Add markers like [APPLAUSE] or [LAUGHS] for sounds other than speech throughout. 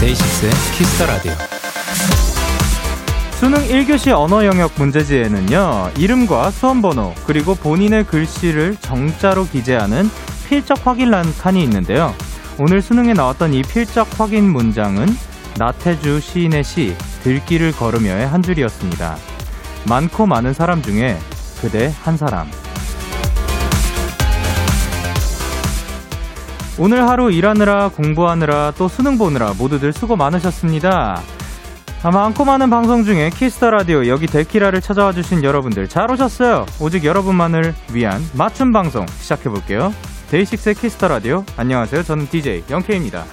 DAY6의 Kiss the Radio. 수능 1교시 언어 영역 문제지에는요, 이름과 수험번호, 그리고 본인의 글씨를 정자로 기재하는 필적 확인란 칸이 있는데요. 오늘 수능에 나왔던 이 필적 확인 문장은 나태주 시인의 시, 들길을 걸으며의 한 줄이었습니다. 많고 많은 사람 중에 그대 한 사람. 오늘 하루 일하느라 공부하느라 또 수능 보느라 모두들 수고 많으셨습니다. 아, 많고 많은 방송 중에 Kiss the Radio 여기 데키라를 찾아와 주신 여러분들 잘 오셨어요. 오직 여러분만을 위한 맞춤 방송 시작해 볼게요. DAY6의 Kiss the Radio 안녕하세요. 저는 DJ Young K입니다.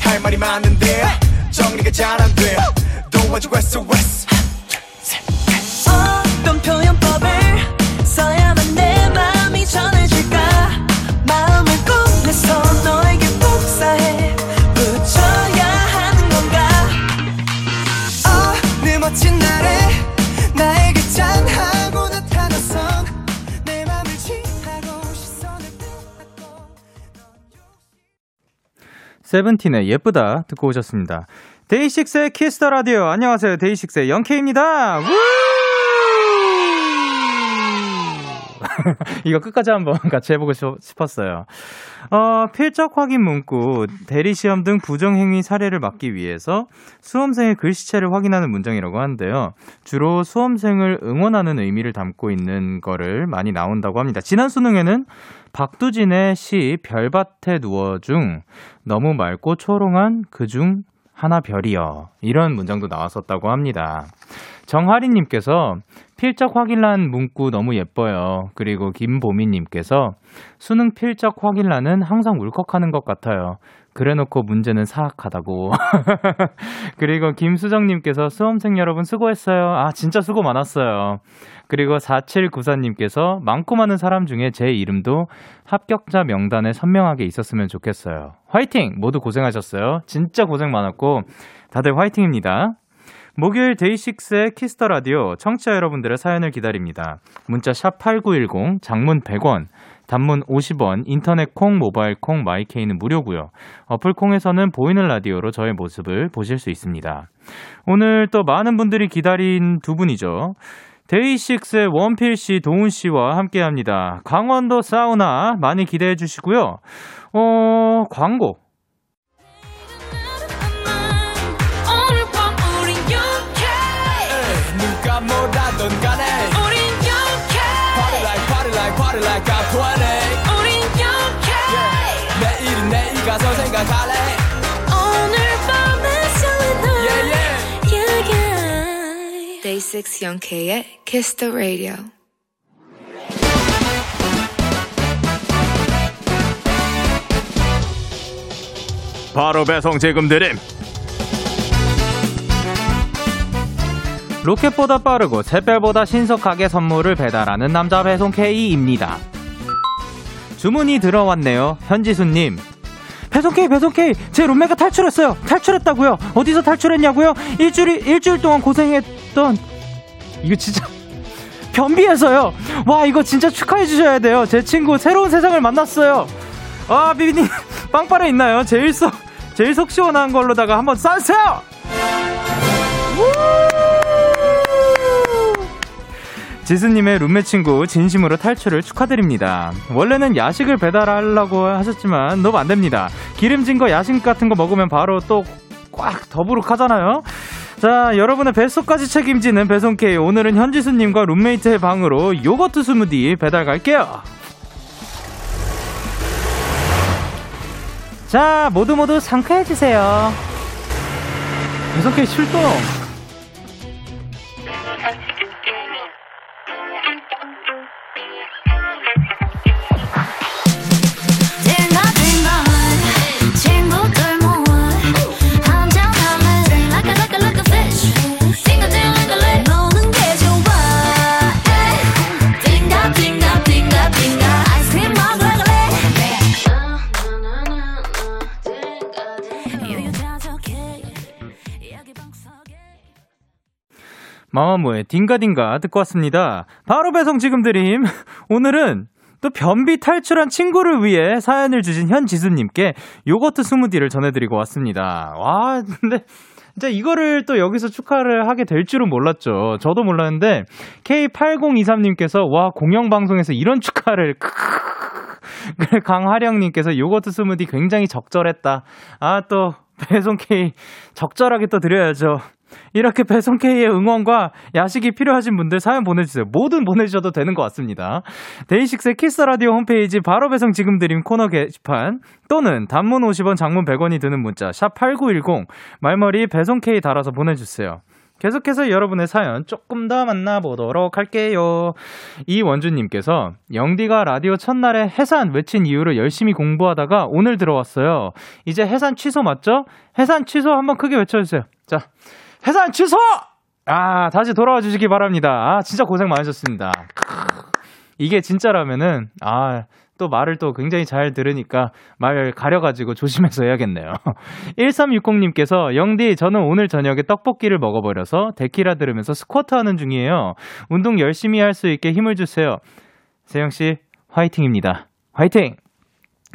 할 말이 많은데 정리가 잘 안 돼. 도와줘 웨스. 어떤 표현 세븐틴의 예쁘다 듣고 오셨습니다. DAY6의 Kiss the Radio 안녕하세요. DAY6의 Young K입니다. 우! [LAUGHS] 이거 끝까지 한번 같이 해보고 싶- 싶었어요. 어, 필적 확인 문구, 대리 시험 등 부정 행위 사례를 막기 위해서 수험생의 글씨체를 확인하는 문장이라고 하는데요. 주로 수험생을 응원하는 의미를 담고 있는 거를 많이 나온다고 합니다. 지난 수능에는 박두진의 시 별밭에 누워 중 너무 맑고 초롱한 그중 하나 별이여 이런 문장도 나왔었다고 합니다. 정하리님께서 필적 확인란 문구 너무 예뻐요. 그리고 김보미님께서 수능 필적 확인란은 항상 울컥하는 것 같아요. 그래놓고 문제는 사악하다고. [LAUGHS] 그리고 김수정님께서 수험생 여러분 수고했어요. 아, 진짜 수고 많았어요. 그리고 4794님께서 많고 많은 사람 중에 제 이름도 합격자 명단에 선명하게 있었으면 좋겠어요. 화이팅! 모두 고생하셨어요. 진짜 고생 많았고, 다들 화이팅입니다. 목요일 DAY6의 Kiss the Radio 청취자 여러분들의 사연을 기다립니다. 문자 샵 8910, 장문 100원, 단문 50원, 인터넷 콩, 모바일 콩, My K는 무료고요. 어플 콩에서는 보이는 라디오로 저의 모습을 보실 수 있습니다. 오늘 또 많은 분들이 기다린 두 분이죠. 데이식스의 원필 씨, 도훈 씨와 함께 합니다. 강원도 사우나 많이 기대해 주시고요. 어, 광고. 가서 생각할래 오늘 밤에 설레는 Yeah yeah yeah. Day 6 Young K의 Kiss the Radio. 바로 배송 지금 드림. 로켓보다 빠르고 샛별보다 신속하게 선물을 배달하는 남자 배송 K입니다. 주문이 들어왔네요. 현지수님. 배송 K, 배송 K. 제 룸메가 탈출했어요. 탈출했다고요. 어디서 탈출했냐고요? 일주일 일주일 동안 고생했던 이거 진짜 [LAUGHS] 변비해서요. 와 이거 진짜 축하해 주셔야 돼요. 제 친구 새로운 세상을 만났어요. 아 비비님 [LAUGHS] 빵빠레 있나요? 제일 속 제일 속 시원한 걸로다가 한번 쏴주세요. 지수님의 룸메 친구 진심으로 탈출을 축하드립니다. 원래는 야식을 배달하려고 하셨지만 너무 안 됩니다. 기름진 거 야식 같은 거 먹으면 바로 또 꽉 더부룩하잖아요. 자, 여러분의 뱃속까지 책임지는 배송K. 오늘은 현지수님과 룸메이트의 방으로 요거트 스무디 배달 갈게요. 자, 모두 모두 상쾌해지세요. 배송K 출동! 마마무의 딩가딩가 듣고 왔습니다. 바로 배송 지금 드림. [LAUGHS] 오늘은 또 변비 탈출한 친구를 위해 사연을 주신 현지수님께 요거트 스무디를 전해드리고 왔습니다. 와, 근데 진짜 이거를 또 여기서 축하를 하게 될 줄은 몰랐죠. 저도 몰랐는데 K8023님께서 와 공영 방송에서 이런 축하를 [LAUGHS] 그래 강하령님께서 요거트 스무디 굉장히 적절했다. 아 또 배송 K 적절하게 또 드려야죠. 이렇게 배송 K의 응원과 야식이 필요하신 분들 사연 보내주세요. 뭐든 보내주셔도 되는 것 같습니다. DAY6의 Kiss the Radio 홈페이지 바로 배송 지금 드림 코너 게시판 또는 단문 50원, 장문 100원이 드는 문자 샵 #8910 말머리 배송 K 달아서 보내주세요. 계속해서 여러분의 사연 조금 더 만나보도록 할게요. 이원주님께서 영디가 라디오 첫날에 해산 외친 이유로 열심히 공부하다가 오늘 들어왔어요. 이제 해산 취소 맞죠? 해산 취소 한번 크게 외쳐주세요. 자, 해산 취소! 아, 다시 돌아와 주시기 바랍니다. 아, 진짜 고생 많으셨습니다. 이게 진짜라면은, 아, 또 말을 또 굉장히 잘 들으니까 말 가려가지고 조심해서 해야겠네요. [LAUGHS] 1360님께서, 영디, 저는 오늘 저녁에 떡볶이를 먹어버려서 데키라 들으면서 스쿼트 하는 중이에요. 운동 열심히 할 수 있게 힘을 주세요. 세영 씨, 화이팅입니다. 화이팅!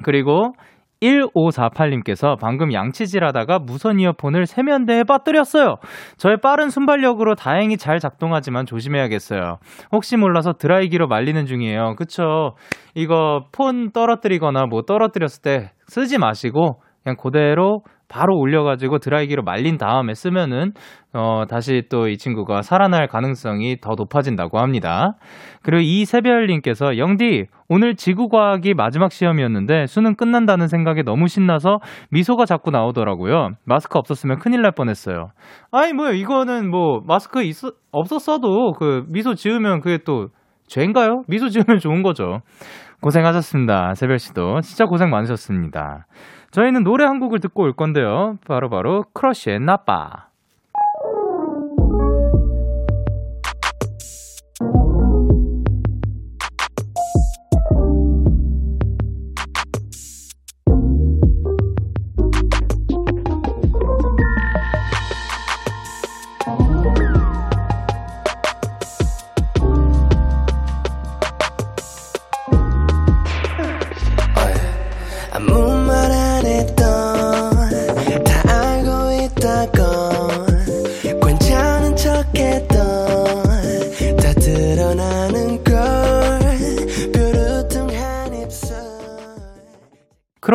그리고 1548님께서 방금 양치질 하다가 무선 이어폰을 세면대에 빠뜨렸어요. 저의 빠른 순발력으로 다행히 잘 작동하지만 조심해야겠어요. 혹시 몰라서 드라이기로 말리는 중이에요. 그쵸? 이거 폰 떨어뜨리거나 뭐 떨어뜨렸을 때 쓰지 마시고 그냥 그대로 바로 올려가지고 드라이기로 말린 다음에 쓰면은 어 다시 또 이 친구가 살아날 가능성이 더 높아진다고 합니다. 그리고 이세별님께서 영디 오늘 지구과학이 마지막 시험이었는데 수능 끝난다는 생각에 너무 신나서 미소가 자꾸 나오더라고요. 마스크 없었으면 큰일 날 뻔했어요. 아니 뭐요 이거는 뭐 마스크 있 없었어도 그 미소 지으면 그게 또 죄인가요? 미소 지으면 좋은 거죠. 고생하셨습니다. 세별 씨도 진짜 고생 많으셨습니다. 저희는 노래 한 곡을 듣고 올 건데요. 바로바로 바로 크러쉬의 나빠.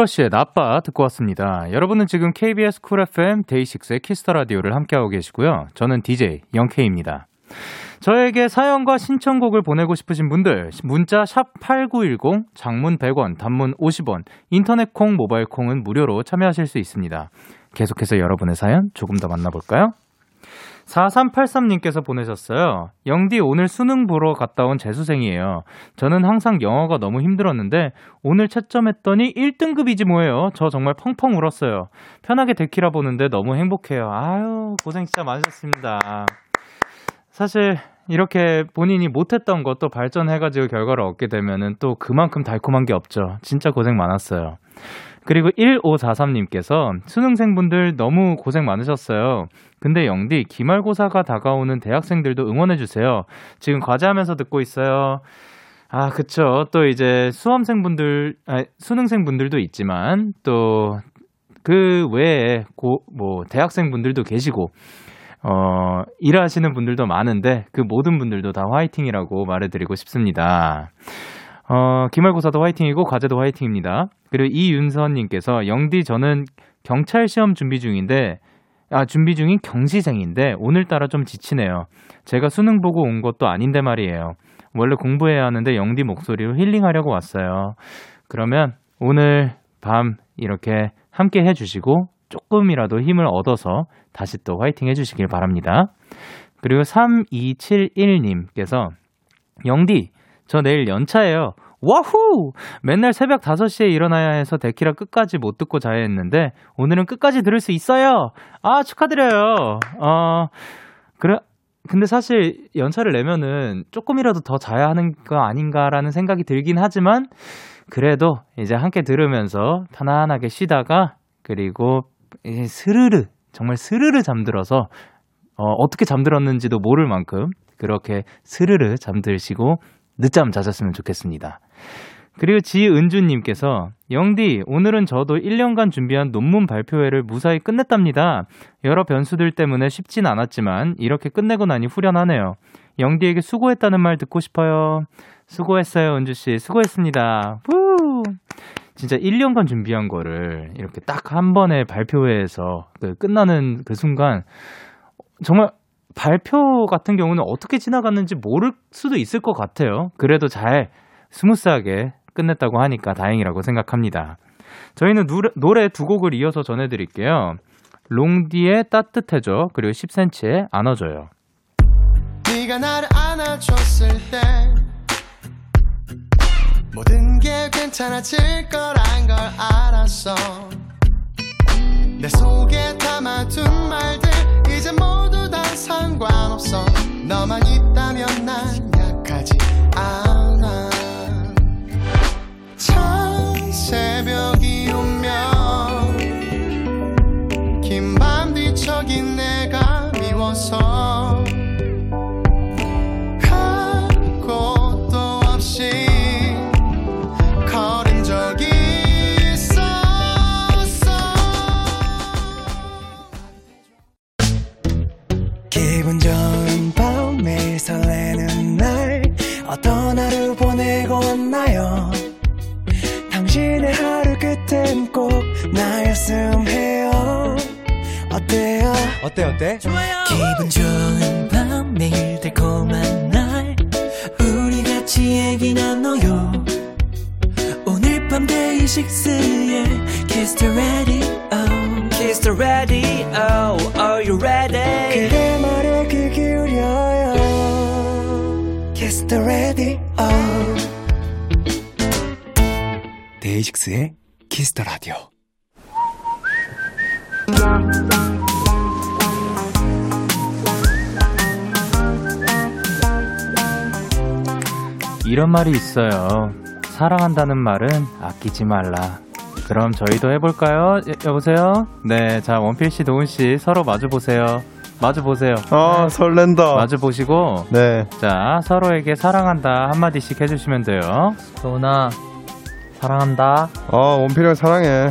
Crush의 나빠 듣고 왔습니다. 여러분은 지금 KBS 쿨 FM 데이식스의 키스터 라디오를 함께하고 계시고요. 저는 DJ Young K입니다. 저에게 사연과 신청곡을 보내고 싶으신 분들 문자 샵 8910 장문 100원 단문 50원 인터넷 콩 모바일 콩은 무료로 참여하실 수 있습니다. 계속해서 여러분의 사연 조금 더 만나볼까요? 4383님께서 보내셨어요. 영디 오늘 수능 보러 갔다 온 재수생이에요. 저는 항상 영어가 너무 힘들었는데 오늘 채점했더니 1등급이지 뭐예요. 저 정말 펑펑 울었어요. 편하게 데키라 보는데 너무 행복해요. 아유 고생 진짜 많으셨습니다. 사실 이렇게 본인이 못했던 것도 발전해가지고 결과를 얻게 되면은 또 그만큼 달콤한 게 없죠. 진짜 고생 많았어요. 그리고 1543님께서 수능생분들 너무 고생 많으셨어요. 근데 영디, 기말고사가 다가오는 대학생들도 응원해 주세요. 지금 과제하면서 듣고 있어요. 아, 그쵸. 또 이제 수험생분들, 아니, 수능생분들도 있지만 또 그 외에 고, 뭐, 대학생분들도 계시고, 어, 일하시는 분들도 많은데 그 모든 분들도 다 화이팅이라고 말해드리고 싶습니다. 어, 기말고사도 화이팅이고 과제도 화이팅입니다. 그리고 이윤선님께서 영디 저는 경찰 시험 준비 중인데 아 준비 중인 경시생인데 오늘따라 좀 지치네요. 제가 수능 보고 온 것도 아닌데 말이에요. 원래 공부해야 하는데 영디 목소리로 힐링하려고 왔어요. 그러면 오늘 밤 이렇게 함께 해주시고 조금이라도 힘을 얻어서 다시 또 화이팅 해주시길 바랍니다. 그리고 3271님께서 영디 저 내일 연차예요. 와후! 맨날 새벽 5시에 일어나야 해서 데키라 끝까지 못 듣고 자야 했는데 오늘은 끝까지 들을 수 있어요. 아, 축하드려요. 어, 그래 근데 사실 연차를 내면은 조금이라도 더 자야 하는 거 아닌가라는 생각이 들긴 하지만 그래도 이제 함께 들으면서 편안하게 쉬다가 그리고 이제 스르르 정말 스르르 잠들어서 어, 어떻게 잠들었는지도 모를 만큼 그렇게 스르르 잠드시고 늦잠 자셨으면 좋겠습니다. 그리고 지은주님께서 영디 오늘은 저도 1년간 준비한 논문 발표회를 무사히 끝냈답니다. 여러 변수들 때문에 쉽진 않았지만 이렇게 끝내고 나니 후련하네요. 영디에게 수고했다는 말 듣고 싶어요. 수고했어요 은주 씨 수고했습니다. 후! 진짜 1년간 준비한 거를 이렇게 딱 한 번에 발표회에서 그 끝나는 그 순간 정말 발표 같은 경우는 어떻게 지나갔는지 모를 수도 있을 것 같아요. 그래도 잘 스무스하게 끝냈다고 하니까 다행이라고 생각합니다. 저희는 노래, 노래 두 곡을 이어서 전해드릴게요. 롱디의 따뜻해져 그리고 10cm의 안아줘요. 네가 나를 안아줬을 때 모든 게 괜찮아질 거란 걸 알았어 내 속에 담아둔 말들 이제 모두 다 상관없어. 너만 있다면 난 약하지 않아. 찬 새벽이 오면 긴 밤 뒤척인 내가 미워서 나였음 해요. 어때요? 어때 어때? 기분 좋은 밤 매일 달콤한 날. 우리 같이 얘기 나눠요. 오늘 밤 데이식스의 Kiss the Radio. Kiss the Radio. Are you ready? 그대 말에 귀 기울여요. Kiss the Radio. 데이식스의 키스 더 라디오 이런 말이 있어요. 사랑한다는 말은 아끼지 말라. 그럼 저희도 해볼까요? 여, 여보세요? 네, 자 원필 씨, 도훈 씨 서로 마주 보세요. 마주 보세요. 아 설렌다. 마주 보시고 네. 자 서로에게 사랑한다 한 마디씩 해주시면 돼요. 도훈아 사랑한다. 아 원필 형 사랑해. [LAUGHS]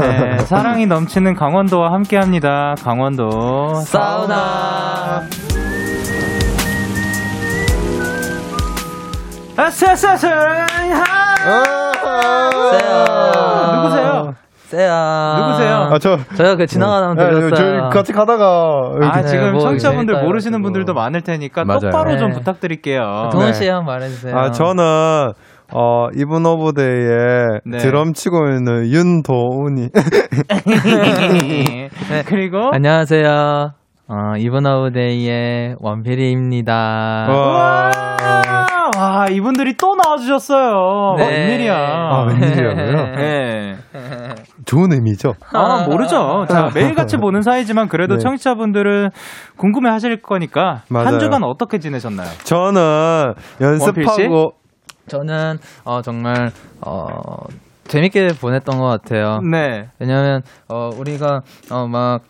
네, 사랑이 넘치는 강원도와 함께합니다. 강원도 사우나. 아싸싸싸 누구세요? 세야. 누구세요? 아 저 저희가 그 지나가다 들렸어요. 저희 같이 가다가 아 네, 지금 뭐 청취자분들 모르시는. 분들도 많을 테니까 맞아요. 똑바로 좀 네. 부탁드릴게요. 도훈 네. 씨 한번 말해주세요. 아 저는 어 이분 오브데이에 네. 드럼 치고 있는 윤도훈이. [LAUGHS] 그리고 안녕하세요. 어, 이번 아우데이의 원필이입니다. 와. 와 이분들이 또 나와주셨어요. 네. 웬일이야? 아 웬일이라고요? [LAUGHS] 네. 좋은 의미죠. 아, 모르죠. 자, 매일같이 보는 사이지만 그래도 네. 청취자분들은 궁금해 하실 거니까 맞아요. 한 주간 어떻게 지내셨나요? 저는 연습하고 저는 어, 정말 어, 재밌게 보냈던 것 같아요. 네. 왜냐면 어, 우리가 어, 막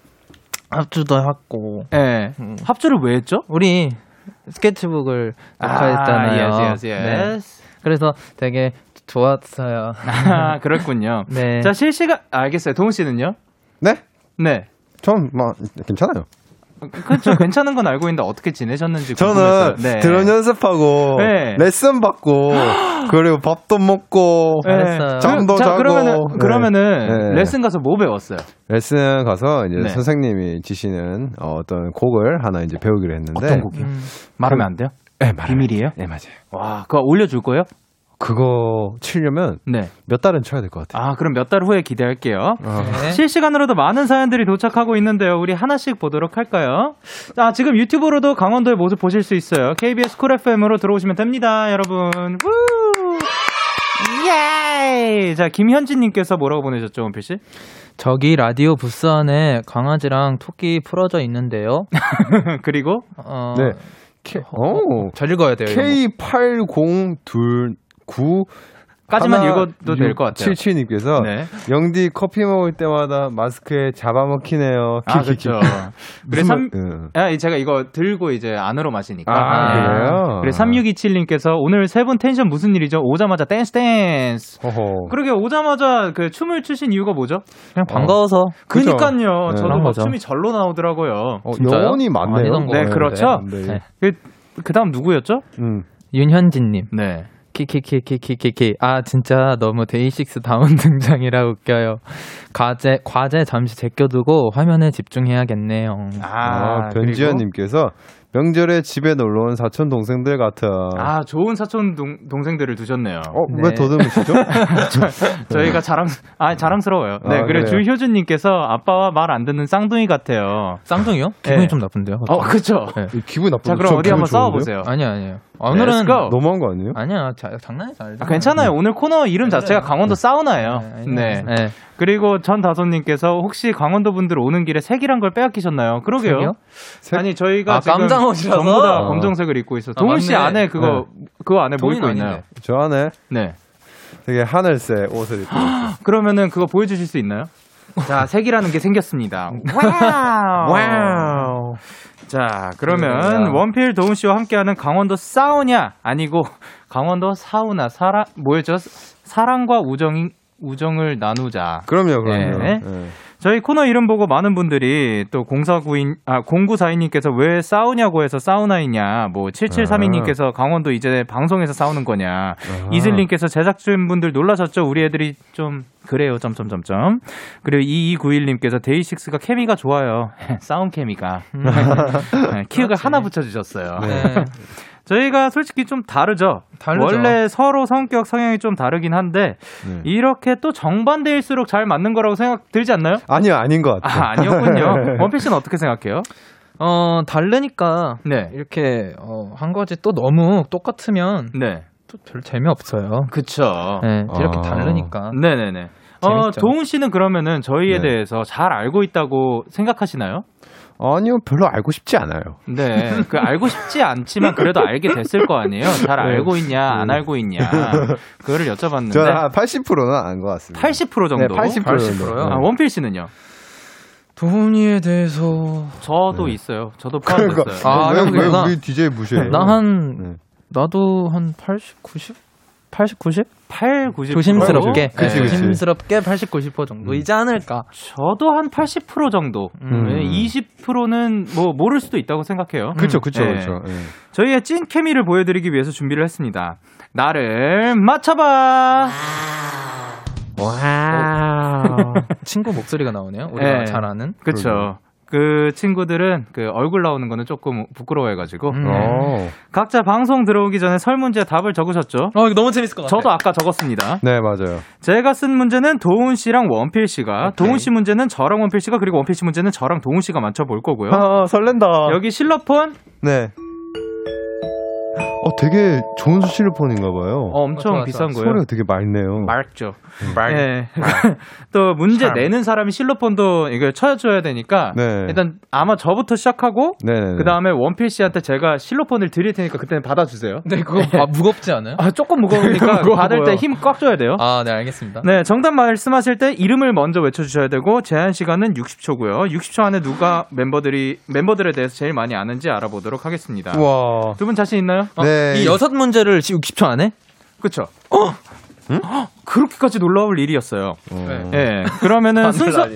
합주도 했고 네. 음. 합주를 왜 했죠? 우리 스케치북을 녹화했잖아요. 아, yes, yes, 네. yes. 그래서 되게 좋았어요. 아, 그렇군요. [LAUGHS] 네. 자, 실시간, 아, 알겠어요. 동훈 씨는요? 네? 네. 전막 괜찮아요. 그렇죠. 괜찮은 건 알고 있는데 어떻게 지내셨는지 저는. 네. 드럼 연습하고 네. 레슨 받고 [GASPS] 그리고 밥도 먹고 네. 잠도 자, 자고. 그러면은, 네. 그러면은 네. 레슨 가서 뭐 배웠어요? 레슨 가서 이제 네. 선생님이 지시는 어, 어떤 곡을 하나 이제 배우기로 했는데 어떤 곡이요? 음, 말하면 안 돼요? 네, 말하면- 비밀이에요? 네 맞아요. 와, 그거 올려줄 거예요? 그거 치려면 네. 몇 달은 쳐야 될 것 같아요. 아, 그럼 몇 달 후에 기대할게요. 어. 네. 실시간으로도 많은 사연들이 도착하고 있는데요. 우리 하나씩 보도록 할까요? 자, 지금 유튜브로도 강원도의 모습 보실 수 있어요. KBS Cool FM으로 들어오시면 됩니다, 여러분. 우! 예! 자, 김현진님께서 뭐라고 보내셨죠, 원필 씨? 저기 라디오 부스 안에 강아지랑 토끼 풀어져 있는데요. [LAUGHS] 그리고, 어, 네. K, 오. 잘 읽어야 돼요. 이 런 거. K8029 까지만 읽어도 될 것 같아요. 77님께서 네. 영디 커피 먹을 때마다 마스크에 잡아먹히네요. 아. 그렇죠. [LAUGHS] 그래, 삼, 응. 아, 제가 이거 들고 이제 안으로 마시니까. 아, 네. 그래요? 그래, 3627님께서 오늘 세 분 텐션 무슨 일이죠? 오자마자 댄스 댄스. 허허. 그러게 오자마자 그 춤을 추신 이유가 뭐죠? 그냥 반가워서 그죠? 그니까요. 네. 저도 막. 춤이 절로 나오더라고요. 어? 영혼이 많네요. 네, 거 그렇죠. 네. 네. 그, 그 다음 누구였죠? 음. 윤현진님. 네. 키키키키키키키. 아, 진짜 너무 데이식스 다운 [LAUGHS] 등장이라 웃겨요. 과제, 과제 잠시 제껴두고 화면에 집중해야겠네요. 아, 그리고- 변지현님께서 명절에 집에 놀러 온 사촌 동생들 같아. 아, 좋은 사촌 동, 동생들을 두셨네요. 어, 네. 왜 더듬으시죠? [LAUGHS] 저 희가 자랑, 아, 자랑스러워요. 네, 아, 그래요? 주효준님께서 아빠와 말 안 듣는 쌍둥이 같아요. 쌍둥이요? 기분이 네. 좀 나쁜데요? 어, 그쵸. 네. 기분 나쁘죠? 자, 그럼 어디 한번 싸워보세요. 아니요, 아니요. Let's 오늘은. 너무한 거 아니에요? 아니야, 자, 장난해서 알죠. 아, 괜찮아요. 오늘 코너 이름 자체가 강원도 사우나예요. 네. 네. 그리고 전 다솜님께서 혹시 강원도 분들 오는 길에 색이란 걸 빼앗기셨나요? 그러게요. 색? 아니 저희가 아, 지금 깜장 옷이라서? 전부 다 어. 검정색을 입고 있어. 아, 도운 씨. 안에 그거 그거 안에 뭐 입고 있나요? 저 안에 네. 되게 하늘색 옷을 입고. [GASPS] 그러면은 그거 보여주실 수 있나요? 자, 색이라는 게 생겼습니다. [LAUGHS] Wow. Wow. 자, 그러면. 원필 도운 씨와 함께하는 강원도 사우냐 아니고 강원도 사우나 사랑 뭐였죠? 사랑과 우정이 우정을 나누자. 그럼요, 그럼요. 네. 네. 저희 코너 이름 보고 많은 분들이 또 0492, 아, 0942님께서 왜 싸우냐고 해서 사우나이냐, 뭐 7732님께서 강원도 이제 방송에서 싸우는 거냐, 이슬님께서 제작진분들 놀라셨죠? 우리 애들이 좀 그래요, 점점점점. 그리고 2291님께서 데이식스가 케미가 좋아요. [LAUGHS] 싸움 케미가. [LAUGHS] 네, 키읔을 하나 붙여주셨어요. 네. [LAUGHS] 저희가 솔직히 좀 다르죠? 다르죠. 원래 서로 성격, 성향이 좀 다르긴 한데, 네. 이렇게 또 정반대일수록 잘 맞는 거라고 생각 들지 않나요? 아니요, 아닌 것 같아요. 아, 아니었군요. [LAUGHS] 원필 씨는 어떻게 생각해요? 어, 다르니까. 네. 이렇게, 어, 한 가지 또 너무 똑같으면 네. 또별 재미없어요. 그쵸. 네. 이렇게 아. 다르니까. 네네네. 어, 재밌죠. 도훈 씨는 그러면은 저희에 네. 대해서 잘 알고 있다고 생각하시나요? 아니요, 별로 알고 싶지 않아요. 네. 그 알고 싶지 않지만 그래도 알게 됐을 거 아니에요? 잘 알고 있냐, 안 알고 있냐. 그거를 여쭤봤는데. 저는 한 80%는 안 것 같습니다. 80% 정도. 네, 80% 정도. 80%요? 아, 원필 씨는요? 도훈이에 대해서. 저도 있어요. 저도 포함됐어요. 그러니까 아, 왜, 왜 형들구나. 우리 DJ 무시해요? 나 한, 네. 나도 한 80, 90? 80, 90? 8, 90. 조심스럽게. 그치, 그치. 조심스럽게 80, 90% 정도이지 않을까. 저도 한 80% 정도. 음. 네, 20%는 뭐 모를 수도 있다고 생각해요. 그쵸, 그쵸, 네. 그쵸. 예. 저희의 찐 케미를 보여드리기 위해서 준비를 했습니다. 나를 맞춰봐. wow. 친구 목소리가 나오네요. 우리가 네. 잘 아는. 그쵸. 그 친구들은 그 얼굴 나오는 거는 조금 부끄러워해가지고 음. 어. 각자 방송 들어오기 전에 설 문제 답을 적으셨죠? 어, 이거 너무 재밌을 것 같아. 저도 아까 적었습니다. 네, 맞아요. 제가 쓴 문제는 도운 씨랑 원필 씨가, 도운 씨 문제는 저랑 원필 씨가, 그리고 원필 씨 문제는 저랑 도운 씨가 맞춰 볼 거고요. 아, 설렌다. 여기 실로폰 네. 어, 되게 좋은 실로폰인가 봐요. 어, 엄청 좋아, 좋아. 비싼 거예요. 소리가 되게 맑네요. 맑죠. 네. 또 문제 내는 사람이 실로폰도 이걸 쳐줘야 되니까 네. 일단 아마 저부터 시작하고 네네. 그 다음에 원필 씨한테 제가 실로폰을 드릴 테니까 그때는 받아주세요. 네, 그거 아, 무겁지 않아요? 아 조금 무거우니까 [LAUGHS] 받을 때. 힘 꽉 줘야 돼요. 아, 네, 알겠습니다. 네, 정답 말씀하실 때 이름을 먼저 외쳐주셔야 되고 제한 시간은 60초고요. 60초 안에 누가 멤버들이 멤버들에 대해서 제일 많이 아는지 알아보도록 하겠습니다. 우와. 두 분 자신 있나요? 어, 네. 이 여섯 문제를 60초 안에? 그쵸? 어? 그렇게까지 놀라울 일이었어요. 어. 예. 그러면 순서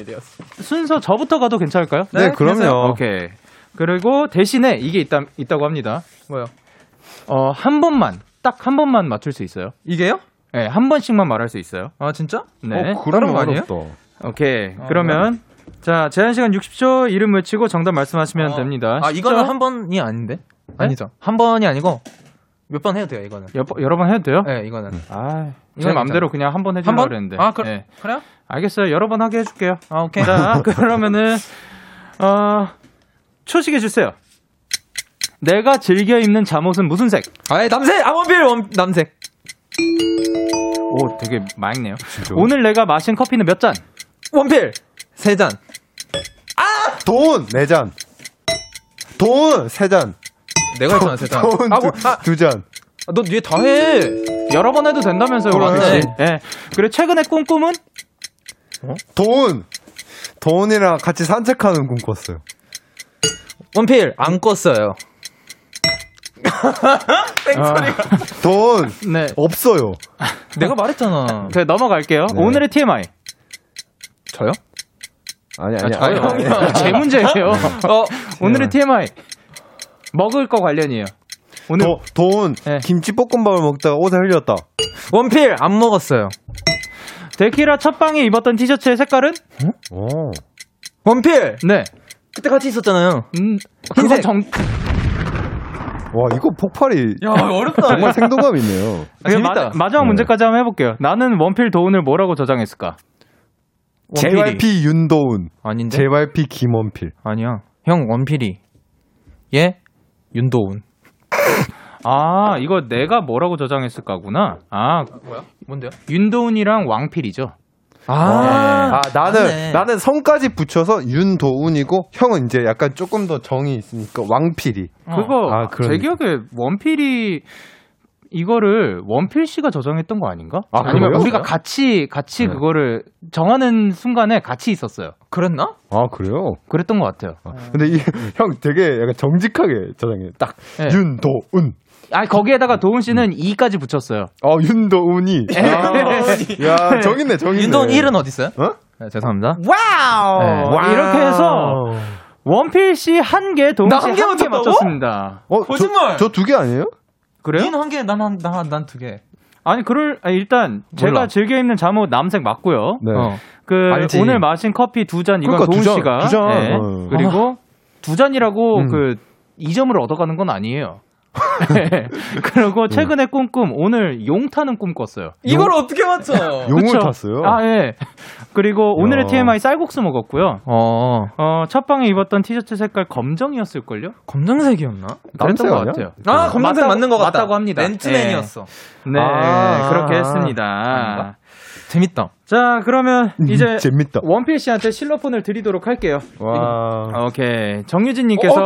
순서 저부터 가도 괜찮을까요? 네, 그럼요. 오케이. 그리고 대신에 이게 있다, 있다고 합니다. 뭐요? 어, 한 번만, 딱 한 번만 맞출 수 있어요. 이게요? 예, 한 번씩만 말할 수 있어요. 아, 진짜? 네. 어, 거 아니에요? 오케이. 그러면, 자, 제한 시간 60초 이름 외치고 정답 말씀하시면 어. 됩니다. 아, 이거는? 한 번이 아닌데? 아니죠. 한 번이 아니고 몇 번 해도 돼요, 이거는. 여, 여러 번 해도 돼요? 네, 이거는. 아, 제 이건 맘대로 그냥 한 번 해주려고 한 번? 그랬는데. 아, 그, 예. 그래요? 알겠어요. 여러 번 하게 해줄게요. 아, 오케이. 자, [LAUGHS] 그러면은, 어, 초식해주세요. 내가 즐겨 입는 잠옷은 무슨 색? 아, 남색! 아, 원필! 원, 남색. 오, 되게 맑네요. 오늘 내가 마신 커피는 몇 잔? 원필! 세 잔. 돈! 네 잔. 돈! 세 잔. 내가 했잖아, 세 잔. 돈 아, 두, 뭐, 아, 두 잔. 너 뒤에 다 해! 여러 번 해도 된다면서요, 그래. 씨. 예. 그래 최근에 꿈꿈은 돈! 돈이랑 같이 산책하는 꿈 꿨어요. 원필 안 껐어요. [LAUGHS] 돈! 네. 없어요. 내가 말했잖아. 그 [LAUGHS] 넘어갈게요. 네. 오늘의 TMI. 저요? 아니, 아니, 저요? 아니. 형이요. 아, 제 문제예요. [LAUGHS] 어, 오늘의 TMI. 먹을 거 관련이에요. 오늘 도, 돈! 네. 김치 볶음밥을 먹다가 옷에 흘렸다. 원필 안 먹었어요. 데키라 첫 방에 입었던 티셔츠의 색깔은? 오. 원필 네. 그때 같이 있었잖아요. 음, 그건 흰색. 정, 와, 이거 폭발이. 야 어렵다. 정말 생동감 있네요. 아, 재밌다. 마, 마지막 네. 문제까지 한번 해볼게요. 나는 원필 도훈을 뭐라고 저장했을까? 원필이. JYP 윤도훈. 아닌데? JYP 김원필. 아니야. 형 원필이. 예? 윤도훈. 아, 이거 내가 뭐라고 저장했을까구나. 아, 뭐야? 뭔데요? 윤도훈이랑 왕필이죠. 아, 아, 나는, 맞네. 나는 성까지 붙여서 윤도훈이고, 형은 이제 약간 조금 더 정이 있으니까 왕필이. 어. 그거 아, 제. 기억에 원필이 이거를 원필 씨가 저장했던 거 아닌가? 아니면 그래요? 우리가 같이 같이 네. 그거를 정하는 순간에 같이 있었어요. 그랬나? 아, 그래요? 그랬던 것 같아요. 아, 근데 이, [LAUGHS] 형 되게 약간 정직하게 저장해. 딱. 네. 윤도운. 아 거기에다가 도운 씨는 2까지 붙였어요. 어, 윤도운이. 아, [LAUGHS] 야, 정있네, 정있네. 윤도운 1은 어디 있어요? 어? 네, 죄송합니다. wow! 네. 이렇게 해서 원필 씨 한 개, 도운 씨 한 개? 맞췄습니다. 어, 거짓말! 저 두 개 아니에요? 그래요? 니는 한 개, 난한난두 개. 아니 그럴 아니, 일단 제가 몰라. 즐겨 입는 잠옷 남색 맞고요. 네. 어. 그 알지. 오늘 마신 커피 두 잔 이건 그러니까 도훈 두 잔, 씨가 두 잔. 네. 어. 그리고 두 잔이라고 음. 그 2점을 얻어가는 건 아니에요. [LAUGHS] 네. 그리고 최근에 꿈꿈 오늘 용 타는 꿈 꿨어요. 이걸 어떻게 맞춰? [LAUGHS] 용을 그쵸? 탔어요? 아 예. 그리고 오늘의 야. TMI 쌀국수 먹었고요. 어, 어, 첫 방에 입었던 티셔츠 색깔 검정이었을 걸요? 검정색이었나? 그랬던 남색 것? 같아요. 아, 검정색 맞다고- 맞는 것 같다. 맞다고 합니다. 맨투맨이었어. 네, 아. 그렇게 했습니다. 아닌가? 재밌다. 자, 그러면 이제 음, 재밌다. 원필 씨한테 실로폰을 드리도록 할게요. 와. 오케이. 정유진 님께서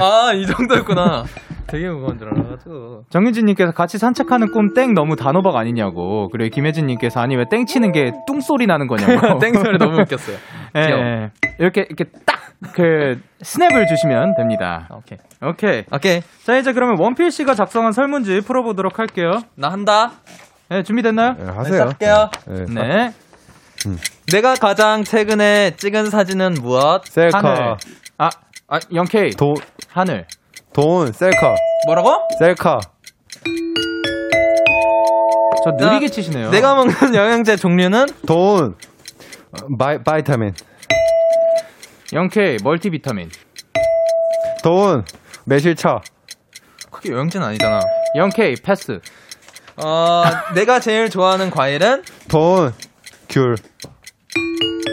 아, 이 정도였구나. [LAUGHS] 되게 무거운 줄 알아가지고. 정유진님께서 같이 산책하는 꿈 땡 너무 단호박 아니냐고. 그리고 김혜진님께서 아니 왜 땡 치는 게 뚱 소리 나는 거냐고. [LAUGHS] 땡 소리 너무 웃겼어요. 예. 예. 이렇게 이렇게 딱 그 스냅을 주시면 됩니다. 오케이. 오케이. 오케이. 자 이제 그러면 원필 씨가 작성한 설문지 풀어보도록 할게요. 나 한다. 네, 준비됐나요? 네, 하세요. 할게요. 네. 네. 내가 가장 최근에 찍은 사진은 무엇? 셀카. 하늘. 아, 아 영케이. 돈, 하늘. 돈, 셀카. 뭐라고? 셀카. 저 나- 느리게 치시네요. 내가 먹는 영양제 종류는 도운. 어, vi, vitamin. 영케이 멀티비타민. 도운. 매실차. 그게 영양제는 아니잖아. 영케이 패스. 어, 내가 제일 좋아하는 과일은? 도운. 귤.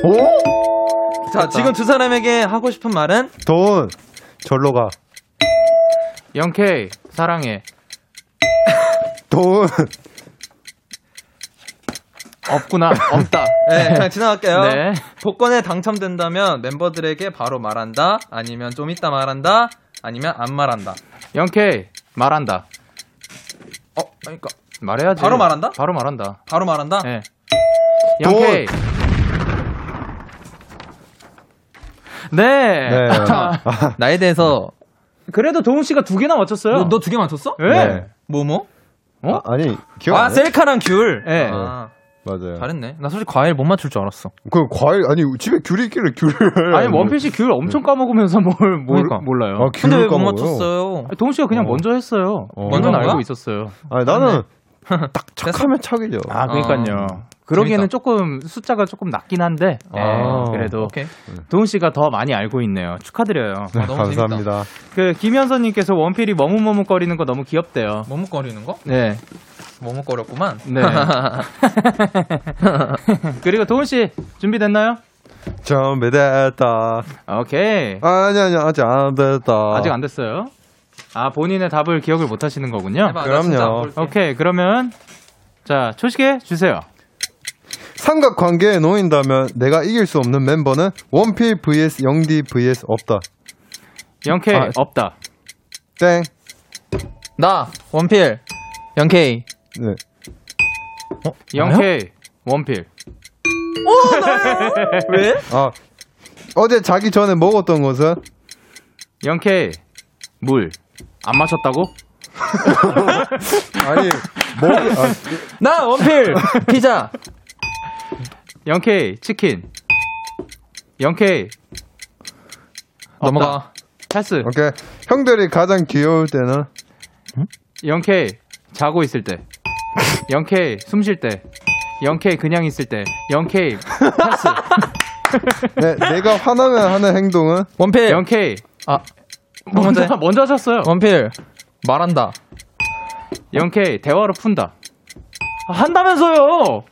오? 자, 지금 두 사람에게 하고 싶은 말은? 도운. 절로 가. 영케이 사랑해. [LAUGHS] 돈. 없구나. 없다. 네, 그냥 지나갈게요. 네. 복권에 당첨된다면 멤버들에게 바로 말한다? 아니면 좀 이따 말한다? 아니면 안 말한다? 영케이 말한다. 어, 그러니까 말해야지. 바로 말한다? 바로 말한다. 바로 말한다? 네. 영케이. 네. 네. [LAUGHS] 나에 대해서 그래도 도훈 씨가 두 개나 맞췄어요. 너 두 개 맞췄어? 네. 네. 뭐 뭐? 어? 아, 니 기억 아? 셀카랑 귤. 네. 아, 맞아요. 잘했네. 나 솔직히 과일 못 맞출 줄 알았어. 그 과일 아니 집에 귤이 있길래 귤을 아니 씨귤 엄청 까먹으면서 뭘, 뭘 그러니까. 몰라요. 아, 근데 왜 귤을 못? 맞췄어요? 아니, 도훈 씨가 그냥 어. 먼저 했어요. 어. 먼저 알고? 있었어요. 아니 나는 딱 착하면 착이죠. 아, 그러니까요. 그러기에는 재밌다. 조금 숫자가 조금 낮긴 한데 네, 아. 그래도 오케이. 도훈 씨가 더 많이 알고 있네요. 축하드려요. 네, 너무 재밌다. 감사합니다. 그 김현선님께서 원필이 머뭇머뭇거리는 거 너무 귀엽대요. 머뭇거리는 거? 네, 머뭇거렸구만. 네. [LAUGHS] 그리고 도훈 씨 준비됐나요? 준비됐다. 오케이. 아니 아니 아직 안 됐다. 아직 안 됐어요. 아 본인의 답을 기억을 못 하시는 거군요. 해봐, 나 그럼요. 오케이 그러면 자 초식에 주세요. 삼각관계에 놓인다면 내가 이길 수 없는 멤버는 원필 vs 영디 vs 없다. 영케이 아. 없다. 땡. 나 원필 영케이 네. 어? 영케이 원필. [LAUGHS] 왜? 아, 어제 자기 전에 먹었던 것은? 영케이 물. 안 마셨다고? [LAUGHS] 아니, 먹, 아, 나 원필 피자. 영케이 치킨. 영케이 넘어가. 패스. 오케이. 형들이 가장 귀여울 때는? 영케이 자고 있을 때. 영케이 숨 쉴 때. 영케이 그냥 있을 때. 영케이 패스. [LAUGHS] 네, 내가 화나면 하는 행동은? 원필. 영케이 아 먼저 먼저 [LAUGHS] 먼저 하셨어요. 원필 말한다. 영케이 대화로 푼다. 아, 한다면서요.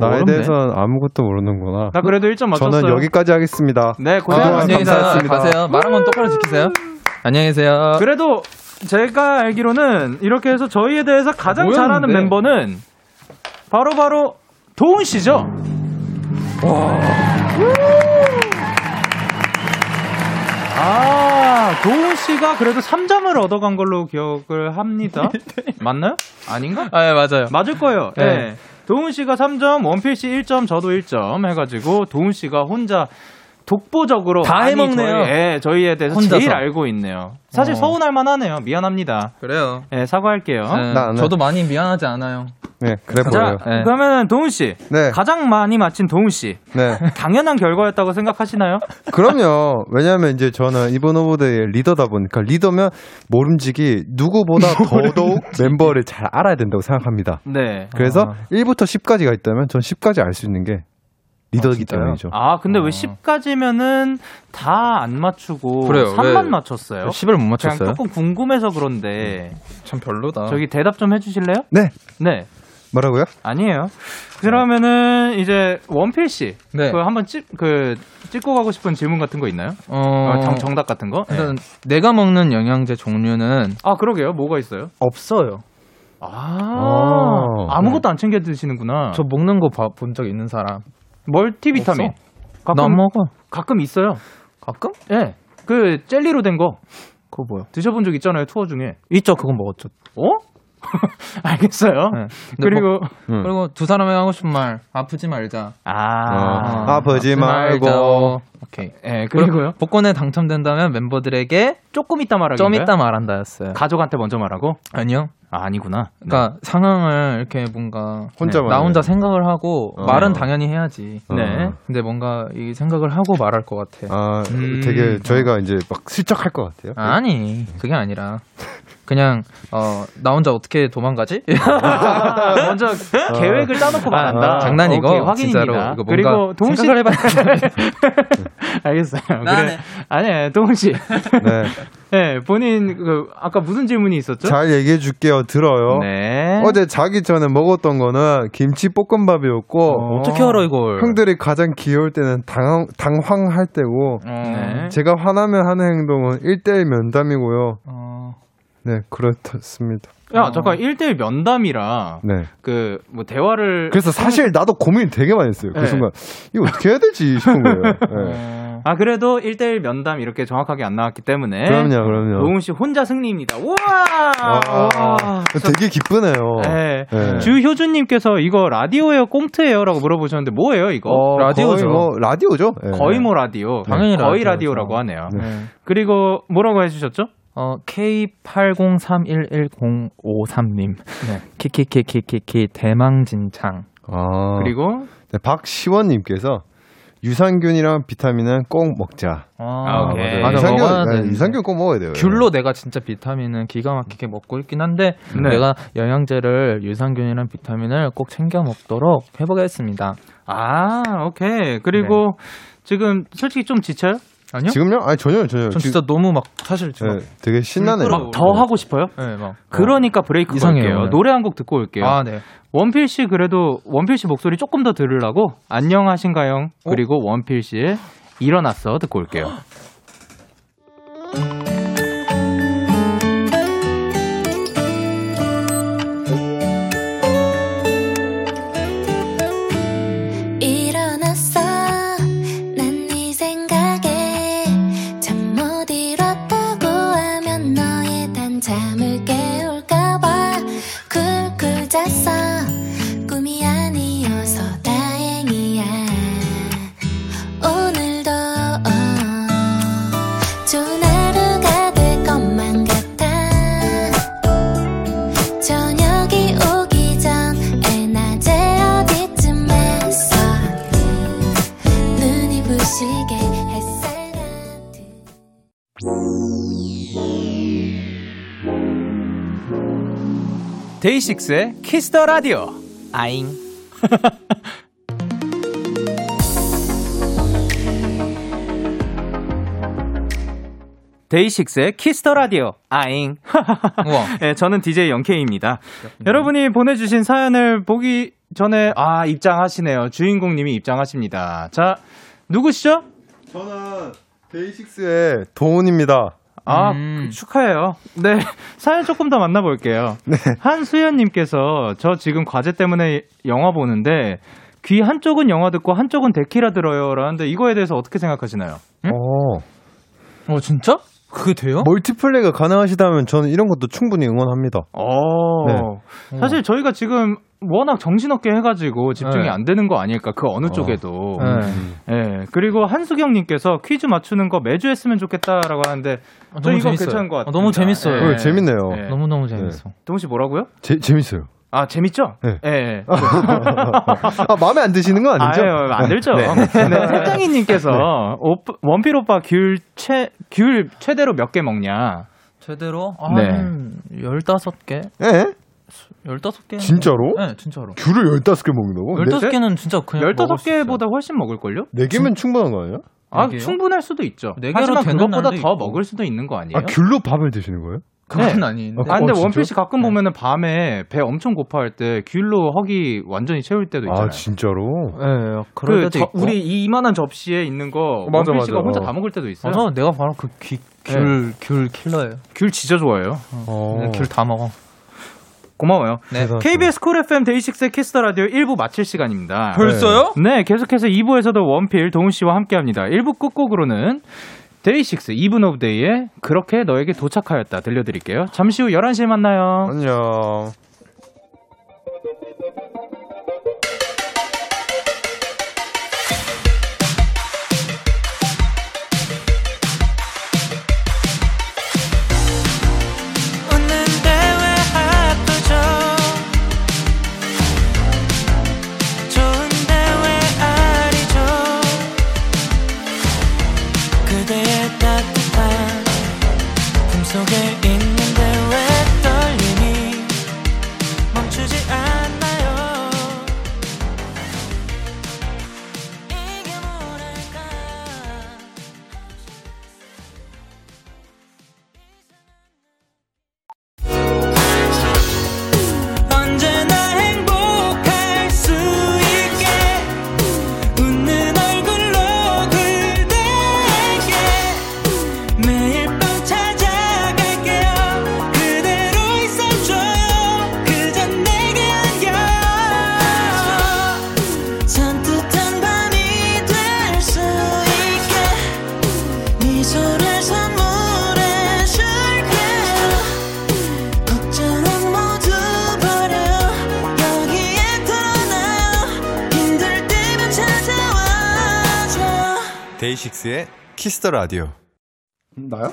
나에. 대해서는 아무것도 모르는구나. 나 그래도 1점 맞췄어요. 저는 여기까지 하겠습니다. 네, 아, 고생하셨습니다. 안녕히 감사했습니다. 가세요. 말한 건 똑바로 지키세요. 안녕히 계세요. 그래도 제가 알기로는 이렇게 해서 저희에 대해서 가장 뭐였는데? 잘하는 멤버는 바로 바로 도훈 씨죠. 아, 도훈 씨가 그래도 3점을 얻어간 걸로 기억을 합니다. [LAUGHS] 맞나요? 아닌가? 아, 예, 맞아요. 맞을 거예요. 네. 네. 도훈 씨가 3점, 원필 씨 1점, 저도 1점 해가지고 도훈 씨가 혼자 독보적으로 다 해먹네요. 저희, 예, 저희에 대해서 혼자서. 제일 알고 있네요. 사실 어. 서운할 만하네요. 미안합니다. 그래요. 예, 사과할게요. 네, 나, 나. 저도 많이 미안하지 않아요. 네, 그래 자, 보여요. 네. 그러면 도훈 씨 네, 가장 많이 맞힌 도훈 씨 네. [LAUGHS] 당연한 결과였다고 생각하시나요? 그럼요. 왜냐하면 이제 저는 이번 오브데이의 리더다 보니까 리더면 모름지기 누구보다 [LAUGHS] 더더욱 멤버를 잘 알아야 된다고 생각합니다. 네. 그래서 아. 1부터 10까지가 있다면 전 10까지 알 수 있는 게 리더이기 진짜요? 때문이죠. 아, 근데 어. 왜 10까지면은 다 안 맞추고 그래요, 3만 왜? 맞췄어요? 10을 못 맞췄어요? 조금 궁금해서 그런데 참 별로다. 저기 대답 좀 해주실래요? 네, 네. 뭐라고요? 아니에요. 그러면은 이제 원필 씨, 네. 그 한번 찍, 그 찍고 가고 싶은 질문 같은 거 있나요? 어, 어, 정, 정답 같은 거? 네. 일단 내가 먹는 영양제 종류는 아 그러게요. 뭐가 있어요? 없어요. 아, 어. 아무것도 안 챙겨 드시는구나. 저 먹는 거 본 적 있는 사람. 멀티비타민. 나 가끔 안 먹어. 가끔 있어요. 가끔? 예. 그 젤리로 된 거 그거 뭐야? 드셔본 적 있잖아요. 투어 중에. 있죠. 그건 먹었죠. 어? [LAUGHS] 알겠어요. 네. 그리고 음. 그리고 두 사람이 하고 싶은 말 아프지 말자. 아, 어. 아프지 말고. 오케이. 예. 그리고요. 복권에 당첨된다면 멤버들에게 조금 이따 말하기. 좀 이따 말한다였어요. 가족한테 먼저 말하고. 아니요. 아, 아니구나. 그러니까 상황을 이렇게 뭔가 혼자 네, 나 혼자 생각을 하고 어. 말은 당연히 해야지. 네. 근데 뭔가 이 생각을 하고 말할 것 같아. 아, 음. 되게 저희가 이제 막 슬쩍 할 것 같아요. 아니 그게 아니라 그냥 어 나 혼자 어떻게 도망가지? [LAUGHS] 먼저 계획을 짜놓고 말한다. 아, 장난이고 오케이, 확인입니다. 진짜로 이거 뭔가 그리고 생각을 해봐야 [LAUGHS] [LAUGHS] 알겠어요. 나네. 그래. 아니에요, 동훈 씨. 네. [LAUGHS] 네, 본인 그 아까 무슨 질문이 있었죠? 잘 얘기해 줄게요. 들어요. 네. 어제 자기 전에 먹었던 거는 김치 볶음밥이었고 어. 어떻게 알아 이걸? 형들이 가장 귀여울 때는 당황, 당황할 때고 네. 제가 화나면 하는 행동은 1대1 면담이고요. 어, 네, 그렇습니다. 야, 잠깐 1대1 면담이라 네. 그뭐 대화를 그래서 사실 나도 고민 되게 많이 했어요. 그 네. 순간 이거 어떻게 해야 되지 싶은 거예요. [LAUGHS] 네. 어, 아, 그래도 1대1 면담 이렇게 정확하게 안 나왔기 때문에 그럼요, 그럼요. 동훈 씨 혼자 승리입니다. 우와! 아, 되게 기쁘네요. 네. 네. 주효준님께서 이거 라디오예요, 꽁트예요?라고 물어보셨는데 뭐예요 이거? 어, 라디오죠. 거의 뭐 라디오죠. 네. 거의 뭐 라디오, 당연히 거의 라디오죠. 라디오라고 하네요. 네. 네. 그리고 뭐라고 해주셨죠? 어 K80311053님 네. 키키키키키키 대망진창 아, 그리고 네, 박시원 님께서 유산균이랑 비타민은 꼭 먹자. 아, 오케이. 맞아, 유산균, 먹어야 네. 유산균 꼭 먹어야 돼요. 귤로 내가 진짜 비타민은 기가 막히게 먹고 있긴 한데 네. 내가 영양제를 유산균이랑 비타민을 꼭 챙겨 먹도록 해보겠습니다. 아 오케이 그리고 지금 솔직히 좀 지쳐요? 아니요? 지금요? 아니 전혀요, 전혀요. 전 진짜 너무 막 사실 지금 네, 되게 신나네요. 막막더 하고 싶어요? 네, 막 그러니까 브레이크 이상해요, 걸게요. 오늘. 노래 한 곡 듣고 올게요. 아, 네. 원필 씨 그래도 원필 씨 목소리 조금 더 들으려고 안녕하신가요? 그리고 원필 씨의 일어났어 듣고 올게요. [GASPS] [LAUGHS] 데이식스의 Kiss the Radio. 아잉. 데이식스의 Kiss the Radio. 아잉. 우와. 네, 저는 DJ 영케이입니다. 여러분이 보내주신 사연을 보기 전에 아 입장하시네요. 주인공님이 입장하십니다. 자 누구시죠? 저는 데이식스의 도운입니다. 아 음. 그, 축하해요. 네 [LAUGHS] 사연 조금 더 만나볼게요. 한수연님께서 저 지금 과제 때문에 영화 보는데 귀 한쪽은 영화 듣고 한쪽은 데키라 들어요 라는데 이거에 대해서 어떻게 생각하시나요? 어. 어, 진짜? 그게 돼요? 멀티플레이가 가능하시다면 저는 이런 것도 충분히 응원합니다. 어. 네. 사실 저희가 지금 워낙 정신없게 해가지고 집중이 네. 안 되는 거 아닐까 그 어느 쪽에도. 네. 예. 그리고 한수경님께서 퀴즈 맞추는 거 매주 했으면 좋겠다라고 하는데 아, 저 이거 재밌어요. 괜찮은 것 아, 같아요. 너무 재밌어요. 네, 재밌네요. 너무너무 재밌어. 동씨 뭐라고요? 제, 재밌어요. 아 재밌죠? 네. 예. 예. [LAUGHS] 아, 마음에 안 드시는 건 아니죠? 아유, 안 들죠. 네. 태장이님께서 원필 오빠 귤 최, 귤 최대로 몇 개 먹냐? 제대로 네. 한 15개? 예? 15개? 진짜로? 네, 진짜로. 귤을 15개 먹는다고? 15개는 진짜 그냥 먹을 수 있어요. 15개보다 훨씬 먹을 걸요? 네 개면 충분한 거 아니에요? 아, 네 개요? 충분할 수도 있죠. 네 개로 하지만 그것보다 더 있고. 먹을 수도 있는 거 아니에요? 아, 귤로 밥을 드시는 거예요? 그건 네. 아닌데. 아, 근데 어, 씨 가끔 보면은 밤에 배 엄청 고파할 때 귤로 허기 완전히 채울 때도 있잖아요. 아, 진짜로? 네, 그럴 그 때도 저- 있고. 우리 이 이만한 접시에 있는 거 맞아, 원필 씨가 맞아. 혼자 어. 다 먹을 때도 있어요. 맞아, 내가 바로 그 귀, 귤, 귤 킬러예요. 귤 진짜 좋아해요. 어. 귤 다 먹어. 고마워요. 네. KBS Cool FM 데이식스의 Kiss the Radio 1부 마칠 시간입니다. 벌써요? 네, 계속해서 2부에서도 원필 도운 씨와 함께 합니다. 1부 끝곡으로는 데이식스 Even of Day의 그렇게 너에게 도착하였다 들려드릴게요. 잠시 후 11시에 만나요. 안녕. 데이식스의 Kiss the Radio. 나요?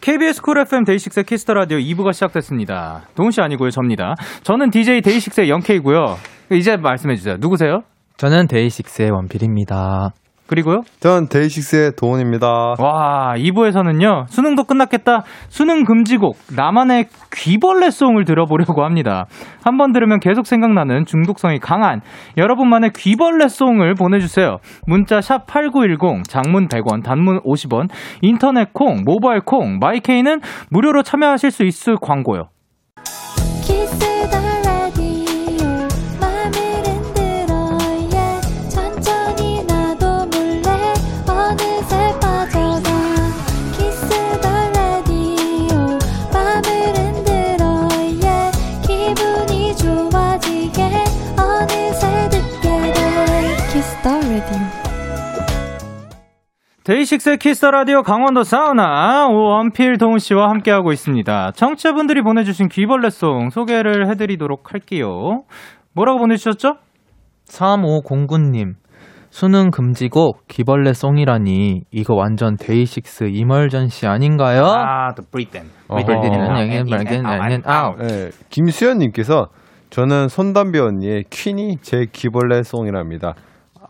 KBS Cool FM 데이식스의 Kiss the Radio 2부가 시작됐습니다. 도운 씨 아니고요, 접니다. 저는 DJ 데이식스의 영케이고요. 이제 말씀해 주세요. 누구세요? 저는 데이식스의 원필입니다. 그리고요? 전 데이식스의 도운입니다. 와, 2부에서는요, 수능도 끝났겠다. 수능 금지곡, 나만의 귀벌레 song을 들어보려고 합니다. 한 번 들으면 계속 생각나는 중독성이 강한 여러분만의 귀벌레송을 보내주세요. 문자 샵8910, 장문 100원, 단문 50원, 인터넷 콩, 모바일 콩, 마이케이는 무료로 참여하실 수 있을 광고요. 데이식스의 Kiss the Radio 강원도 사우나 원필 도운 씨와 함께하고 있습니다. 청취자분들이 보내주신 귀벌레 song 소개를 해드리도록 할게요. 뭐라고 보내주셨죠? 3509님. 수능 금지곡 귀벌레 song이라니 이거 완전 데이식스 emergency 아닌가요? 아, 또 브리텐. 아웃. 네, 김수현님께서 저는 손담비 언니의 Queen이 제 귀벌레 song이랍니다.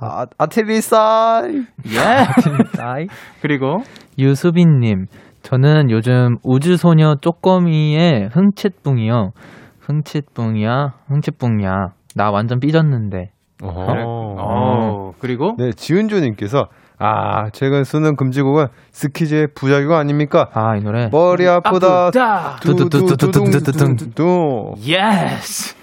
아, 아테리사 예. [LAUGHS] 그리고 유수빈님, 저는 요즘 우주소녀 쪼꼬미의 흥칫뿡이요. 흥칫뿡이야, 흥칫뿡이야. 나 완전 삐졌는데. 어, 그리고 네, 지은조님께서 아, 최근 수능 금지곡은 스키즈의 부작용 아닙니까? 아, 이 노래. 머리 아프다. 아프다. 두두두두두두두두. yes.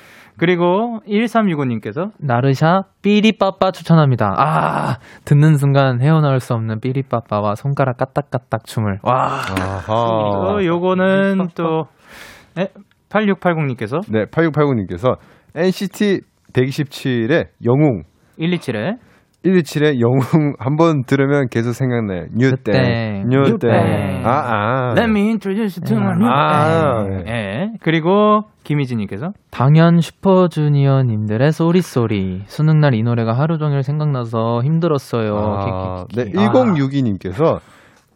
그리고 1365님께서 나르샤 삐리빠빠 추천합니다. 아, 듣는 순간 헤어나올 수 없는 삐리빠빠와 손가락 까딱까딱 춤을. 와. 어, 요거는 또 에? 8680님께서 네, 8689님께서 NCT 127의 영웅 127에 127의 영웅 [LAUGHS] 한 번 들으면 계속 생각나요. New thang. New thang. 아, 아. Let me introduce you to my new 아, thang. 예. 그리고 김희진님께서 당연 슈퍼주니어님들의 Sorry Sorry. 수능날 이 노래가 하루 종일 생각나서 힘들었어요. 아, 네, 키키키키. 1062님께서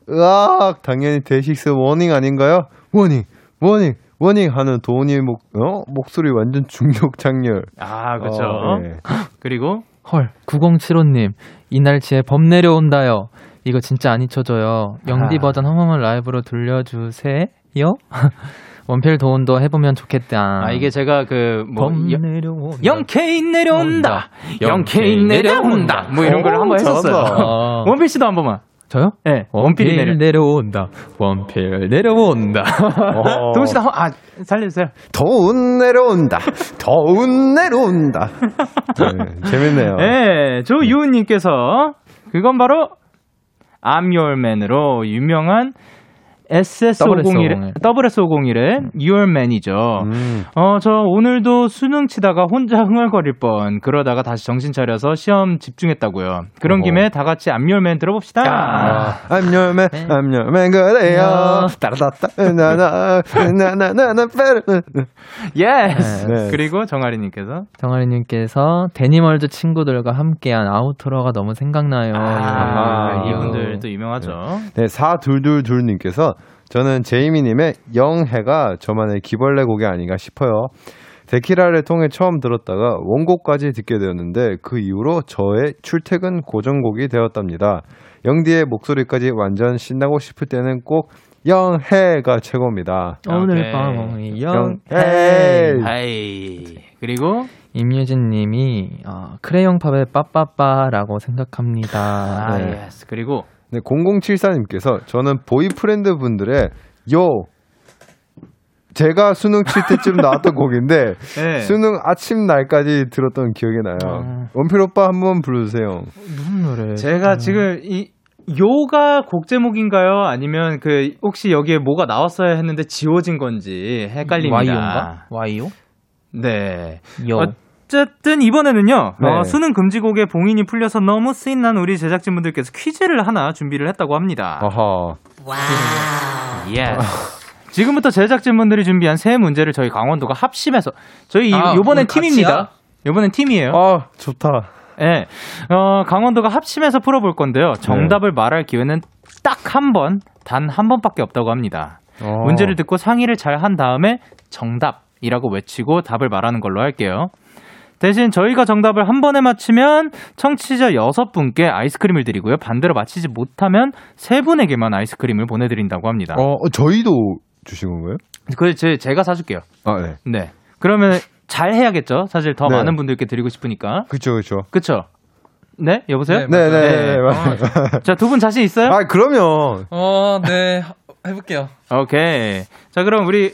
으악, 당연히 데이식스 Warning 아닌가요? Warning, warning, warning 하는 도운이 목, 어? 목소리 완전 중독 작렬. 아 그렇죠. 어, 네. [LAUGHS] 그리고 헐, 9075님. 이날치의 범 내려온다요. 이거 진짜 안 잊혀져요. 영디 아. 버전 한 번만 라이브로 들려주세요. [LAUGHS] 원필 도운도 해보면 좋겠다. 아 이게 제가 그 뭐 범 내려온다. 영케이 내려온다. 영케인 내려온다. 뭐 이런 걸 한번 했었어요. 어. 원필 씨도 한 번만. 저요? 예. 원필이 원필 내려. 내려온다. 원필 내려온다. 어, 도훈 씨도 한, 아 살려주세요. 더운 내려온다. 더운 내려온다. 네, 재밌네요. 예. 조유은님께서 그건 바로 I'm Your Man으로 유명한 SS501, WS501의 Your Man이죠. 음. 어, 저 오늘도 수능 치다가 혼자 흥얼거릴 뻔. 그러다가 다시 정신 차려서 시험 집중했다고요. 그런 어허. 김에 다 같이 I'm Your Man 들어봅시다. 아, I'm your man, I'm your man, 그래요. 따라다따, 나나, 나나나나, 빼르. yes. 네. 그리고 정아리님께서 정아리님께서 데니멀즈 친구들과 함께한 outro가 너무 생각나요. 아, 이거. 이분들도 유명하죠. 네, 4222님께서 저는 제이미님의 영해가 저만의 귀벌레 곡이 아닌가 싶어요. 데키라를 통해 처음 들었다가 원곡까지 듣게 되었는데 그 이후로 저의 출퇴근 고정곡이 되었답니다. 영디의 목소리까지 완전 신나고 싶을 때는 꼭 영해가 최고입니다. 오늘 오케이. 밤이 영해. 영. 하이. 그리고 임유진님이 어, 크레용 팝의 빠빠빠라고 생각합니다. 아, 네. yes. 그리고 네, 0074님께서 저는 보이프렌드 분들의 요 제가 수능 칠 때쯤 나왔던 [LAUGHS] 곡인데 네. 수능 아침 날까지 들었던 기억이 나요. 아. 원필 오빠 한번 불러주세요. 무슨 노래? 제가 지금 이 요가 곡 제목인가요? 아니면 그 혹시 여기에 뭐가 나왔어야 했는데 지워진 건지 헷갈립니다. Y-O인가? Y-O? 네. 요. 어 쨌든 이번에는요. 네. 어, 수능 금지곡에 봉인이 풀려서 너무 신이 난 우리 제작진분들께서 퀴즈를 하나 준비를 했다고 합니다. 아하. 예. 지금부터 제작진분들이 준비한 세 문제를 저희 강원도가 합심해서 저희 아, 이- 요번엔? 팀입니다. 요번엔 팀이에요. 아 좋다. 예. 어, 강원도가 합심해서 풀어볼 건데요. 정답을 말할 기회는 딱 한 번, 단 한 번밖에 없다고 합니다. 어. 문제를 듣고 상의를 잘 한 다음에 정답이라고 외치고 답을 말하는 걸로 할게요. 대신 저희가 정답을 한 번에 맞히면 청취자 여섯 분께 아이스크림을 드리고요. 반대로 맞히지 못하면 세 분에게만 아이스크림을 보내드린다고 합니다. 어 저희도 주신 건가요? 그 제, 제가 사줄게요. 아 네. 네. 그러면 잘 해야겠죠. 사실 더 네. 많은 분들께 드리고 싶으니까. 그쵸 그쵸. 그쵸? 네? 여보세요? 네네네. 자, 두 분 자신 있어요? 아 그러면 어, 네. 해볼게요. 오케이. 자, 그럼 우리,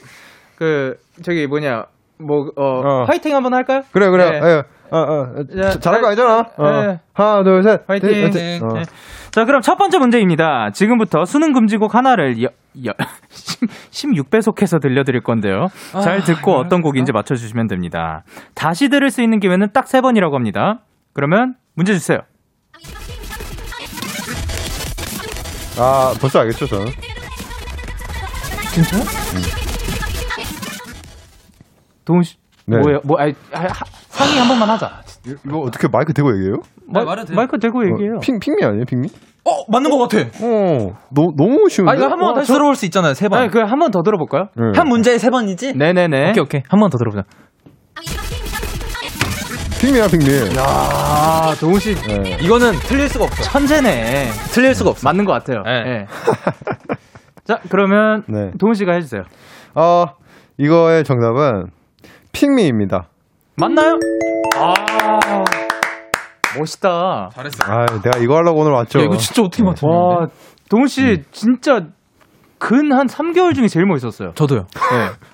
그, 저기 뭐냐, 뭐, 어, 어. 화이팅 한번 할까요? 그래 그래. 네. 예. 어, 어, 자, 자, 잘할 거 아니잖아. 어. 네. 하나 둘 셋. 화이팅. 네, 어. 네. 자, 그럼 첫 번째 문제입니다. 지금부터 수능 금지곡 하나를 여, 여, 16배속해서 들려드릴 건데요. 잘 듣고 어떤 곡인지 맞춰주시면 됩니다. 다시 들을 수 있는 기회는 딱 세 번이라고 합니다. 그러면 문제 주세요. 아 벌써 알겠죠 저는. 동훈 씨, 네. 뭐예요? 뭐, 아니, 하- 하- 상의 한 번만 하자. 이- 이거 어떻게 마이크 대고 얘기해요? 마, 말해도 돼요? 마이크 대고 얘기해요. 어, 핑, 핑미 아니에요, 핑미? 어 맞는 것 같아. 어, 너, 너무 쉬운데? 아 이거 한번 다시 들어볼 수 있잖아요. 세 번. 아니, 그한 번 더 들어볼까요? 네. 한 문제에 세 번이지? 네네네. 오케이 오케이 한 번 더 들어보자. 핑미야, 핑미. 아, 도훈 씨 네. 이거는 틀릴 수가 없어. 천재네. 틀릴 수가 없어. 맞는 것 같아요. 네. 네. 자, 그러면 네. 도훈 씨가 해주세요. 어, 이거의 정답은 핑미입니다. 맞나요? 아, 멋있다. 잘했어. 아, 내가 이거 하려고 오늘 왔죠. 야, 이거 진짜 어떻게 맞췄는데? 와, 도훈 씨 음. 진짜 근한 3개월 중에 제일 멋있었어요. 저도요.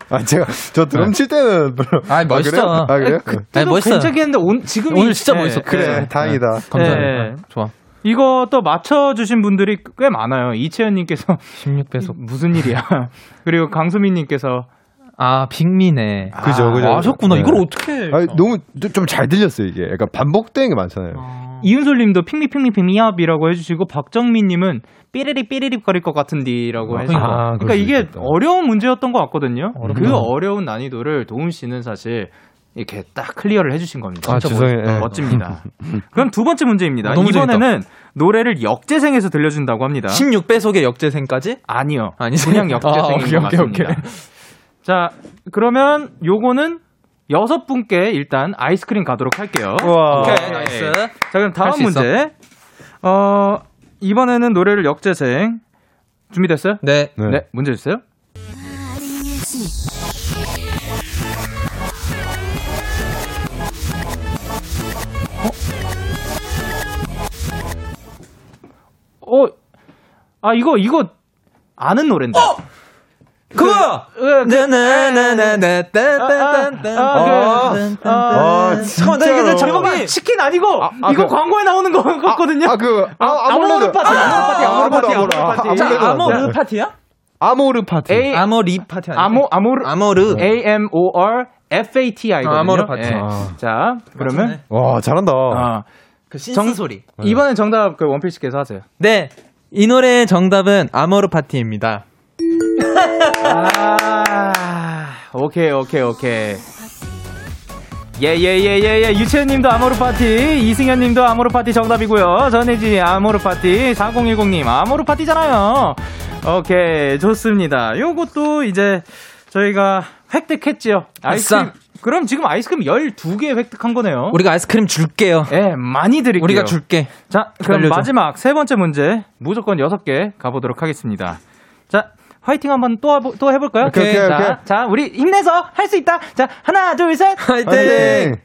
아, 제가, 저 드럼 칠 때는 별로. 아 멋있다. 그래요? 아, 그래요? 아니, 멋있어요. 괜찮겠는데 온, 지금 오늘 진짜 멋있었다. 그래, 네. 다행이다. 감사합니다. 네. 좋아. 이거 또 맞춰주신 분들이 꽤 많아요. 이채연님께서 16배속. 무슨 일이야. [LAUGHS] 그리고 강수민님께서 아 Pick Me네. 그죠, 그죠. 아셨구나. 네. 이걸 어떻게? 아니, 너무 좀 잘 들렸어요, 이게. 약간 반복되는 게 많잖아요. 이윤솔님도 핑미 핑미 핑미압이라고 해주시고 박정민님은 삐리리 삐리리 거릴 것 같은디라고 아, 해서 그러니까. 그러니까 수 이게 있겠다. 어려운 문제였던 것 같거든요. 어렵다. 그 어려운 난이도를 도훈 씨는 사실 이렇게 딱 clear를 해주신 겁니다. 아, 진짜 죄송해요. 멋- 예. 멋집니다. [LAUGHS] 그럼 두 번째 문제입니다. 너무 이번에는 노래를 역재생해서 들려준다고 합니다. 16배속의 역재생까지? 아니요. 아니지. 그냥 역재생인 아, 오케이, 것 오케이, 같습니다. 오케이. 자, 그러면 요거는 여섯 분께 일단 아이스크림 가도록 할게요. 우와. 오케이 네. Nice. 자, 그럼 다음 있어. 문제. 어, 이번에는 노래를 역재생. 준비됐어요? 네. 네. 네, 문제 주세요. 어? 어? 아, 이거, 이거, 아는 노래인데. 그거. 네네네네네. 아, 그, 아, 잠깐만, 나 이게. 잠깐만, 치킨 아니고, 아, 이거 그- 광고에 나오는 거 같거든요? 아, 그, 아, 아모르 파티, 아모르 파티, 아모르 파티, 아모르 아, 파티. 아모르 자, 파티. 아모르 파티야? 아모르 파티. A, 아모리 파티 아니야? 아모, 아모르, 아모르. A-M-O-R-F-A-T-I거든요. 예. 아모르 파티. 아. 자, 그러면, 와, 잘한다. 아, 그 신스 소리. 이번엔 정답 그 원필씨께서 하세요. 네. 이 노래의 정답은 아모르 파티입니다. 아, 오케이, 오케이, 오케이. 예, 예, 예, 예, 예. 유채연 님도 아모르 파티, 이승현 님도 아모르 파티 정답이고요. 전혜진이 아모르 파티, 4010 님 아모르 파티잖아요. 오케이, 좋습니다. 요것도 이제 저희가 획득했지요. 아이스크림. 그럼 지금 아이스크림 12개 획득한 거네요. 우리가 아이스크림 줄게요. 예, 많이 드릴게요. 우리가 줄게. 자, 그럼 기다려줘. 마지막 세 번째 문제 무조건 여섯 개 가보도록 하겠습니다. 자, 화이팅 한번 또, 또 해볼까요? 오케이, 오케이, 자, 오케이. 자, 우리 힘내서 할 수 있다. 자, 하나, 둘, 셋. 화이팅!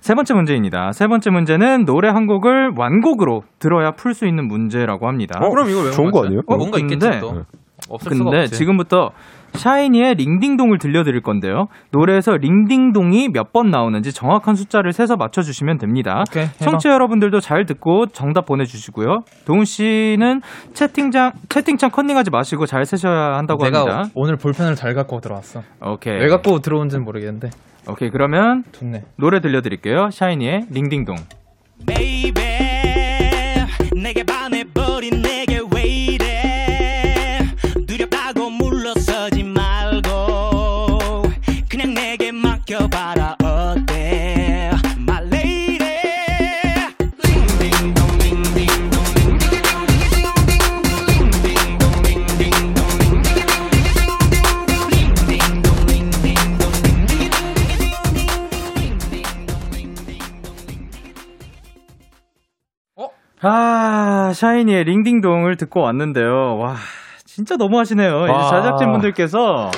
세 번째 문제입니다. 세 번째 문제는 노래 한 곡을 완곡으로 들어야 풀 수 있는 문제라고 합니다. 어, 그럼 이거 왜 좋은 거 아니에요? 어, 뭔가 근데- 있겠지 또. 없을 수가 근데 없지. 지금부터 샤이니의 링딩동을 들려드릴 건데요. 노래에서 링딩동이 몇 번 나오는지 정확한 숫자를 세서 맞춰주시면 됩니다. 오케이. 청취자 여러분들도 잘 듣고 정답 보내주시고요. 동훈 씨는 채팅창 채팅창 컨닝하지 마시고 잘 세셔야 한다고 내가 합니다. 오늘 볼펜을 잘 갖고 들어왔어. 오케이. 왜 갖고 들어온지는 모르겠는데. 오케이 그러면 좋네. 노래 들려드릴게요. 샤이니의 링딩동. baby 아 샤이니의 링딩동을 듣고 왔는데요. 와 진짜 너무하시네요. 이제 와. 제작진분들께서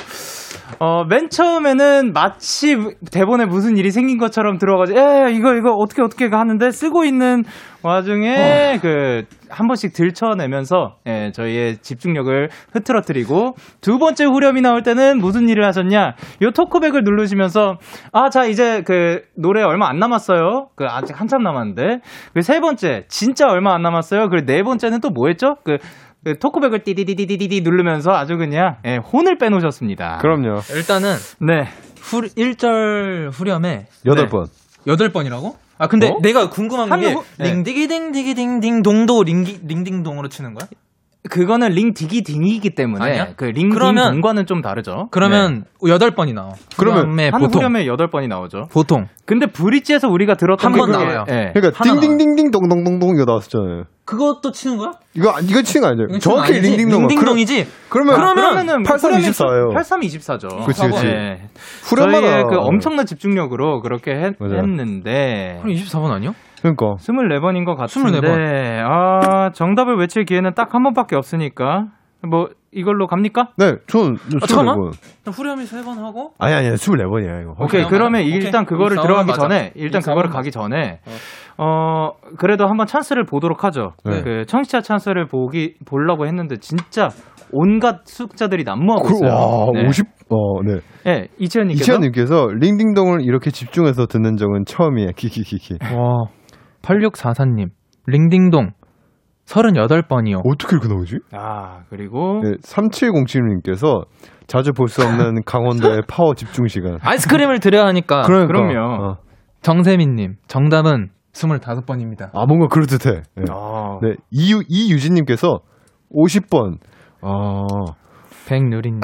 어, 맨 처음에는 마치 대본에 무슨 일이 생긴 것처럼 들어가지고, 에, 이거, 이거, 어떻게, 어떻게 하는데, 쓰고 있는 와중에, 그, 한 번씩 들춰내면서, 예, 저희의 집중력을 흐트러뜨리고, 두 번째 후렴이 나올 때는 무슨 일을 하셨냐, 요 토크백을 누르시면서, 아, 자, 이제 그, 노래 얼마 안 남았어요. 그, 아직 한참 남았는데, 그 세 번째, 진짜 얼마 안 남았어요. 그리고 네 번째는 또 뭐 했죠? 그, 그 토크백을 띠디디디디디 누르면서 아주 그냥, 예, 혼을 빼놓으셨습니다. 그럼요. 일단은 네. 후 1절 후렴에 여덟 네. 번. 8번이라고? 아 근데 어? 내가 궁금한 한 게 후- 네. 링디기딩디기딩딩 동도 링기 링딩동으로 치는 거야? 그거는 링 디기 딩이기 때문에 아니야? 그링 그러면- 딩동과는 좀 다르죠. 그러면 여덟 번이 나와. 그러면 후렴에 한 보통 후렴에 8번이 나오죠. 보통 근데 브릿지에서 우리가 들었던 한번 나와요. 예. 그러니까 띵띵띵띵 동동동동 이거 나왔었잖아요. 그것도 치는 거야? 이거 아- 이거 치는 거 아니죠? 이건 정확히? 링딩동. 링딩동이지. 그러면 그러면은 8324예요. 8324죠. 그치, 그치. 네. 후렴마다 그 엄청난 집중력으로 그렇게 했. 했는데 그럼 24번 아니요? 그러니까 24번인 것 같은데 24번. 아, 정답을 외칠 기회는 딱 한 번밖에 없으니까 뭐 이걸로 갑니까? 네, 저는 아, 잠깐만. 24번. 후렴이 세번 하고 아니 아니 24번이야 이거. 오케이, 맞아. 그러면 오케이. 일단 그거를 24번 들어가기 맞아. 전에 일단 24번 그거를. 가기 전에 어 그래도 한번 찬스를 보도록 하죠. 네. 그 청취자 찬스를 보기 보려고 했는데 진짜 온갖 숫자들이 난무하고 그, 있어요. 와, 네. 50, 어, 네. 네, 이채연님께서 이채연님께서 링딩동을 이렇게 집중해서 듣는 적은 처음이에요. [LAUGHS] 키키키키. 와 8644님 링딩동 38번이요. 어떻게 이렇게 나오지? 아 그리고 네, 3707님께서 자주 볼 수 없는 [LAUGHS] 강원도의 파워 집중 시간. 아이스크림을 드려야 하니까 그러니까. 그럼요. 어. 정세민님 정답은 25번입니다. 아, 뭔가 그럴듯해. 네. 아, 네, 이유, 이유진님께서 50번. 아, 백누리님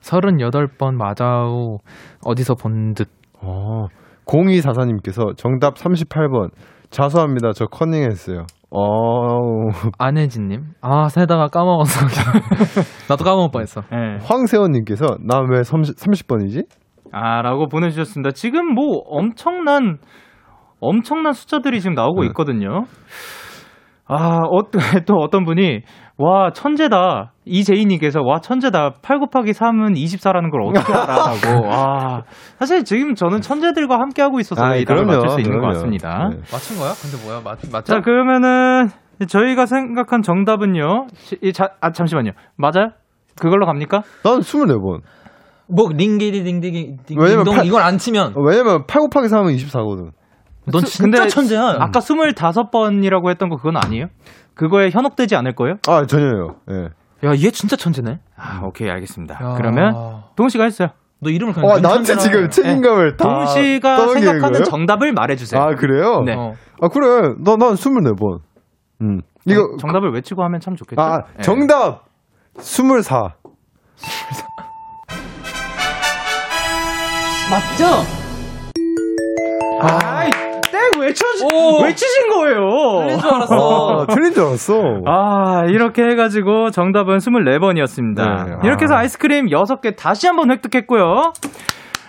38번 맞아요. 어디서 본 듯. 어. 0244님께서 정답 38번. 자수합니다. 저 커닝했어요. 어, 안혜진님 아 세다가 까먹었어. [LAUGHS] 나도 까먹을 뻔했어. 네. 황세원님께서 나 왜 30, 30번이지? 아 라고 보내주셨습니다. 지금 뭐 엄청난 엄청난 숫자들이 지금 나오고 네. 있거든요. 아, 어, [LAUGHS] 또 어떤 분이, 와, 천재다. 이재희님께서, 와, 천재다. 8 곱하기 3은 24라는 걸 어떻게 알아라고. [LAUGHS] 와, 사실 지금 저는 천재들과 함께하고 있어서 아이, 이 답을 그럼요, 맞출 수 있는 것 그럼요. 같습니다. 네. 맞춘 거야? 근데 뭐야? 맞 맞죠? 자, 그러면은, 저희가 생각한 정답은요. 시- 이 자, 아, 잠시만요. 맞아요? 그걸로 갑니까? 난 24번. 뭐 링기리 링디기 팔- 이걸 안 치면 어, 왜냐면 8 곱하기 3은 24거든. 넌 수- 진짜 근데 천재야. 아까 25번이라고 했던 거 그건 아니에요? 그거에 현혹되지 않을 거예요? 아, 전혀요. 예. 야, 얘 진짜 천재네. 아, 오케이, 알겠습니다. 야. 그러면 동훈 씨가 했어요. 너 이름을 그냥 와, 나한테 지금 해. 책임감을 다. 동훈 씨가 생각하는 거예요? 정답을 말해 주세요. 아, 그래요? 네. 어. 아, 그래. 나, 난 24번. 음. 이거. 정, 답을 외치고 하면 참 좋겠죠. 아, 네. 정답! 24. 맞죠? 아이, 땡 외쳐지, 오. 외치신 거예요. 틀린 줄 알았어. 아, 틀린 줄 알았어. 아, 이렇게 해 가지고 정답은 24번이었습니다. 네. 이렇게 해서 아. 아이스크림 6개 다시 한번 획득했고요.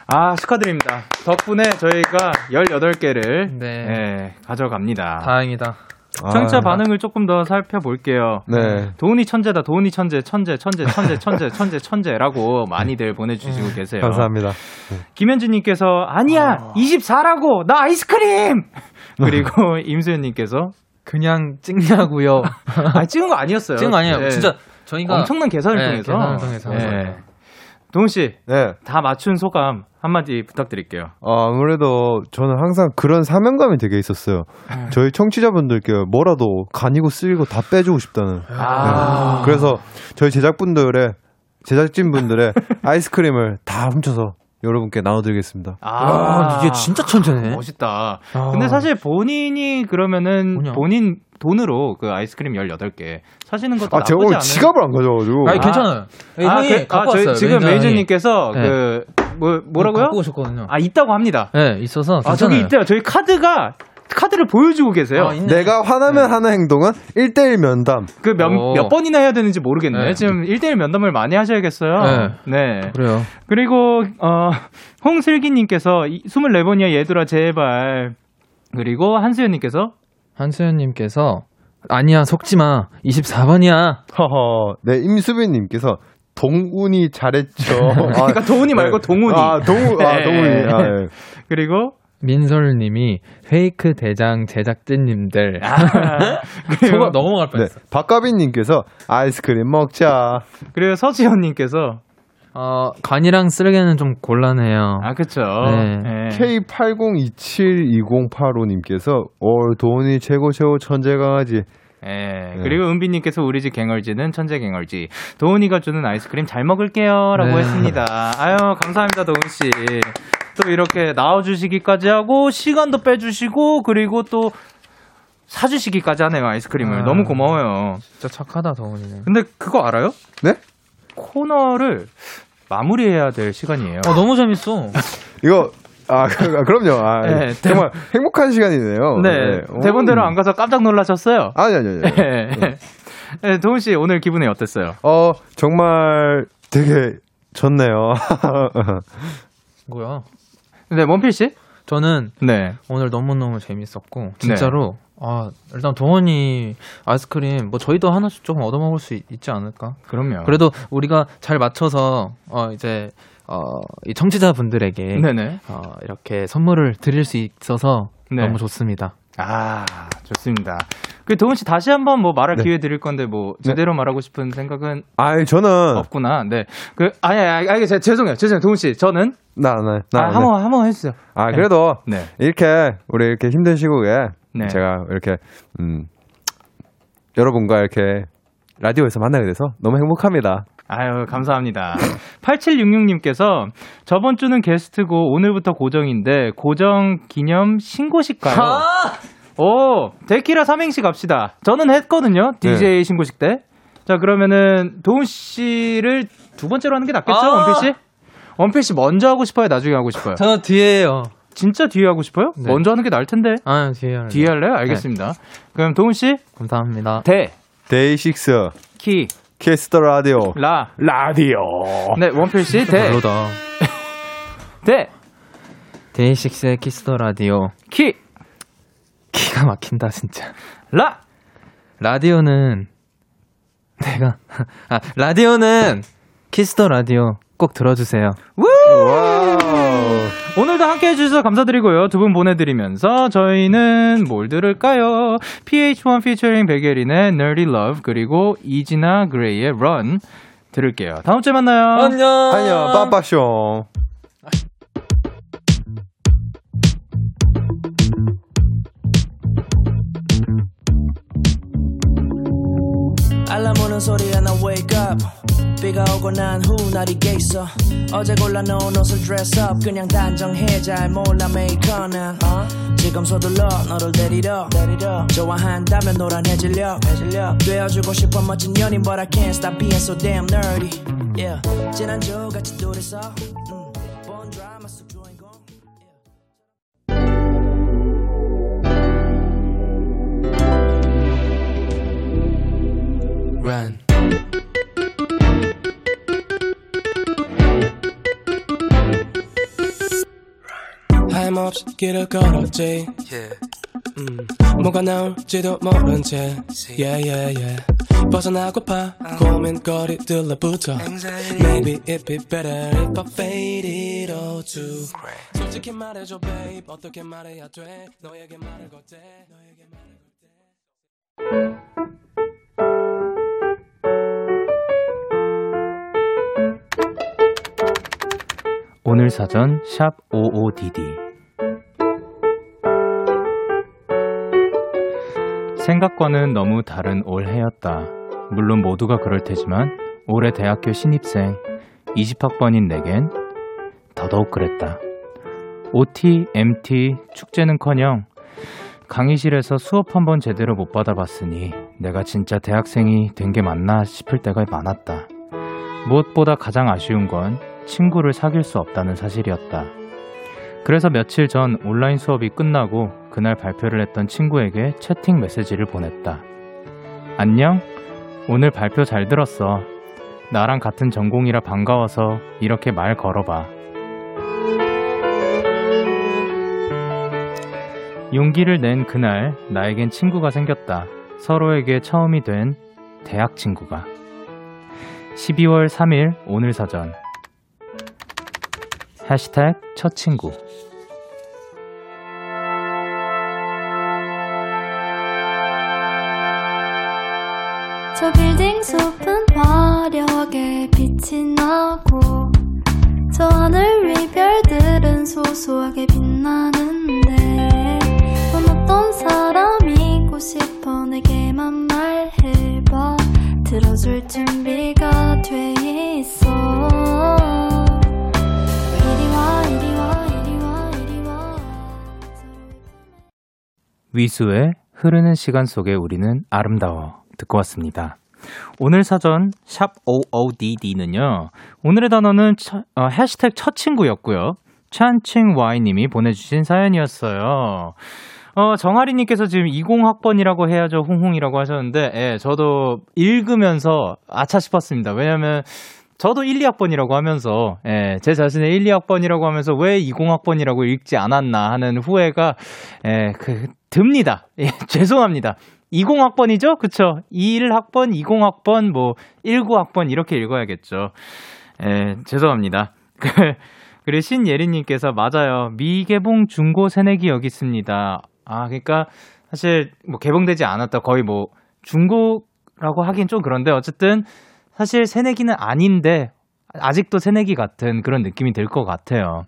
아, 축하드립니다. 덕분에 저희가 18개를 네. 가져갑니다. 다행이다. 청취자 아, 반응을 조금 더 살펴볼게요. 네. 도훈이 천재다, 도훈이 천재, 천재, 천재, 천재, 천재, 천재, 천재라고 많이들 보내주시고 계세요. 감사합니다. 김현진님께서 아니야 24라고 나 아이스크림 그리고 [LAUGHS] 임수현님께서 그냥 찍냐고요. [LAUGHS] 아 찍은 거 아니었어요. 찍은 거 아니에요. 네. 진짜 저희가 엄청난 계산을 네, 통해서. 계산을 통해서 한 거예요. 동훈 씨다 네. 맞춘 소감 한마디 부탁드릴게요. 어, 아무래도 저는 항상 그런 사명감이 되게 있었어요. 저희 청취자분들께 뭐라도 간이고 쓸고 다 빼주고 싶다는. 아. 네. 그래서 저희 제작분들의 제작진분들의 [LAUGHS] 아이스크림을 다 훔쳐서 여러분께 나눠드리겠습니다. 아, 이게 진짜 천재네. 멋있다. 아. 근데 사실 본인이 그러면은 뭐냐? 본인 돈으로 그 아이스크림 18개 사시는 것도 아, 제가 나쁘지 오늘 않아요. 지갑을 안 가져와가지고. 아니 괜찮아요. 아, 형이 그- 아, 저희. 지금 매니저님이. 메이저님께서 네. 그 뭐, 뭐라고요? 갖고 오셨거든요. 아 있다고 합니다. 네, 있어서 아 저기 괜찮아요. 있대요. 저희 카드가 카드를 보여주고 계세요. 아. 내가 화나면 하는 행동은 1대1 면담. 그몇 오. 몇 번이나 해야 되는지 모르겠네. 네. 지금 1대1 면담을 많이 하셔야겠어요. 네. 네. 그래요. 그리고 어 홍슬기 님께서 24번이야 얘들아 제발. 그리고 한수연 님께서 한수연 님께서 아니야 속지 마 24번이야. 허허. 네, 임수빈 님께서 동훈이 잘했죠. [LAUGHS] 그러니까 도훈이 말고 동훈이. 아, 동훈, 아, 네. 동훈이. 아, 예. 그리고 민솔님이 페이크 대장 제작진님들 [LAUGHS] 그리고, 저거 넘어갈 네. 뻔했어. 박가빈님께서 아이스크림 먹자. 그리고 서지현님께서 어 간이랑 쓰레기는 좀 곤란해요. 아 그쵸. 네. 네. K80272085님께서 올 도훈이 최고 최고 천재 강아지. 예, 그리고 은비님께서 우리 집 갱얼지는 천재 갱얼지. 도훈이가 주는 아이스크림 잘 먹을게요. 라고 네. 했습니다. 아유, 감사합니다, 도훈 씨. 또 이렇게 나와주시기까지 하고, 시간도 빼주시고, 그리고 또, 사주시기까지 하네요 아이스크림을 아. 너무 고마워요. 진짜 착하다 덩훈이는. 근데 그거 알아요? 네? 코너를 마무리해야 될 시간이에요. 어 너무 재밌어. 이거 아 그- 그럼요. 아, 네, 정말 행복한 시간이네요. 네, 오. 대본대로 안 가서 깜짝 놀라셨어요. 아니 아니 아니. 네. 네, 도훈 씨 오늘 기분이 어땠어요? 어 정말 되게 좋네요. [LAUGHS] 뭐야? 네, 원필 씨? 저는 네. 오늘 너무너무 재밌었고 진짜로 아 일단 동원이 아이스크림 뭐 저희도 하나씩 조금 얻어 먹을 수 있, 지 않을까? 그럼요. 그래도 우리가 잘 맞춰서 어 이제 어 이 청취자분들에게 네네. 어 이렇게 선물을 드릴 수 있어서 네. 너무 좋습니다. 아, 좋습니다. 그 도훈 씨 다시 한번 뭐 말할 네. 기회 드릴 건데 뭐 제대로 말하고 싶은 생각은 아 저는 없구나. 네. 그 아니 아니, 아니 제- 죄송해요. 죄송해요. 도훈 씨. 저는 나나 아, 나. 한번 한번 해 주세요. 아 그래도 네. 이렇게 우리 이렇게 힘든 시국에 네. 제가 이렇게 음 여러분과 이렇게 라디오에서 만나게 돼서 너무 행복합니다. 아유, 감사합니다. [LAUGHS] 8766님께서 저번 주는 게스트고 오늘부터 고정인데 고정 기념 신고식 가요. 오, 데키라 삼행시 갑시다. 저는 했거든요. DJ 신고식 때. 자, 그러면은 도훈 씨를 두 번째로 하는 게 낫겠죠? 아. 원필 씨? 원필 씨 먼저 하고 싶어요? 나중에 하고 싶어요? 저는 뒤에요. 진짜 뒤에 하고 싶어요? 네. 먼저 하는 게 나을 텐데. 아 뒤에 할래요. 뒤에 할래요? 알겠습니다. 그럼 도훈 씨, 감사합니다. 대, 데이식스 키, 키스 더 라디오 라. 라디오 네, 원필 씨, 대, 별로다. [LAUGHS] 대, 데이식스의 키스 더 라디오 키, 기가 막힌다 진짜. 라. 라디오는 내가 [LAUGHS] 아 라디오는 키스 더 라디오 꼭 들어주세요. Wow 오늘도 함께 해주셔서 감사드리고요. 두 분 보내드리면서 저희는 뭘 들을까요? pH-1 featuring 백예린의 Nerdy Love 그리고 이지나 그레이의 Run 들을게요. 다음 주에 만나요. 안녕. 안녕 빠빠쇼 오는 소리에 나 wake up. 비가 오고 난 후 날이 겠어. 어제 골라 놓은 옷을 dress up. 그냥 단정해 잘 몰라 메이커는 지금 서둘러 너를 데리러. 좋아한다면 노란 해질려. 되어주고 싶어 멋진 연인 But I can't stop being so damn nerdy. Yeah. 지난주 같이 둘이서. 음, Run. 하염없이 길을 걸었지. 음, 뭐가 나올지도 모른 채. Yeah, yeah, yeah. 벗어나고파. 고민거리들로부터 Maybe it'd be better if I faded all too 솔직히 말해줘 babe. 어떻게 말해야 돼? 너에게 말을 걸때 너에게 말을 걸때 오늘 사전 샵 55DD 생각과는 너무 다른 올해였다. 물론 모두가 그럴 테지만 올해 대학교 신입생 20학번인 내겐 더더욱 그랬다. OT, MT, 축제는커녕 강의실에서 수업 한 번 제대로 못 받아봤으니 내가 진짜 대학생이 된 게 맞나 싶을 때가 많았다. 무엇보다 가장 아쉬운 건 친구를 사귈 수 없다는 사실이었다. 그래서 며칠 전 온라인 수업이 끝나고 그날 발표를 했던 친구에게 채팅 메시지를 보냈다. 안녕? 오늘 발표 잘 들었어. 나랑 같은 전공이라 반가워서 이렇게 말 걸어봐. 용기를 낸 그날 나에겐 친구가 생겼다. 서로에게 처음이 된 대학 친구가. 12월 3일 오늘 사전. 해시태그 첫 친구. 저 빌딩 숲은 화려하게 빛이 나고 저 하늘 위 별들은 소소하게 빛나는데 넌 어떤 사람이고 싶어 내게만 말해봐 들어줄 준비가 돼 있어 위수의 흐르는 시간 속에 우리는 아름다워 듣고 왔습니다. 오늘 사전 샵 OODD는요. 오늘의 단어는 처, 어, 해시태그 첫 친구였고요. 찬칭와이님이 보내주신 사연이었어요. 어, 정아리님께서 지금 20학번이라고 해야죠. 홍홍이라고 하셨는데, 예, 저도 읽으면서 아차 싶었습니다. 왜냐면, 저도 1, 2학번이라고 하면서, 예, 제 자신의 1, 2학번이라고 하면서 왜 20학번이라고 읽지 않았나 하는 후회가, 예, 그, 듭니다. 예, [LAUGHS] 죄송합니다. 20학번이죠? 그쵸? 21학번, 20학번, 뭐, 19학번 이렇게 읽어야겠죠. 예, 죄송합니다. [LAUGHS] 그, 그리고 신예린님께서 맞아요. 미개봉 중고 새내기 여기 있습니다. 아, 그러니까 사실 뭐 개봉되지 않았다. 거의 뭐 중고라고 하긴 좀 그런데 어쨌든 사실 새내기는 아닌데 아직도 새내기 같은 그런 느낌이 들 것 같아요.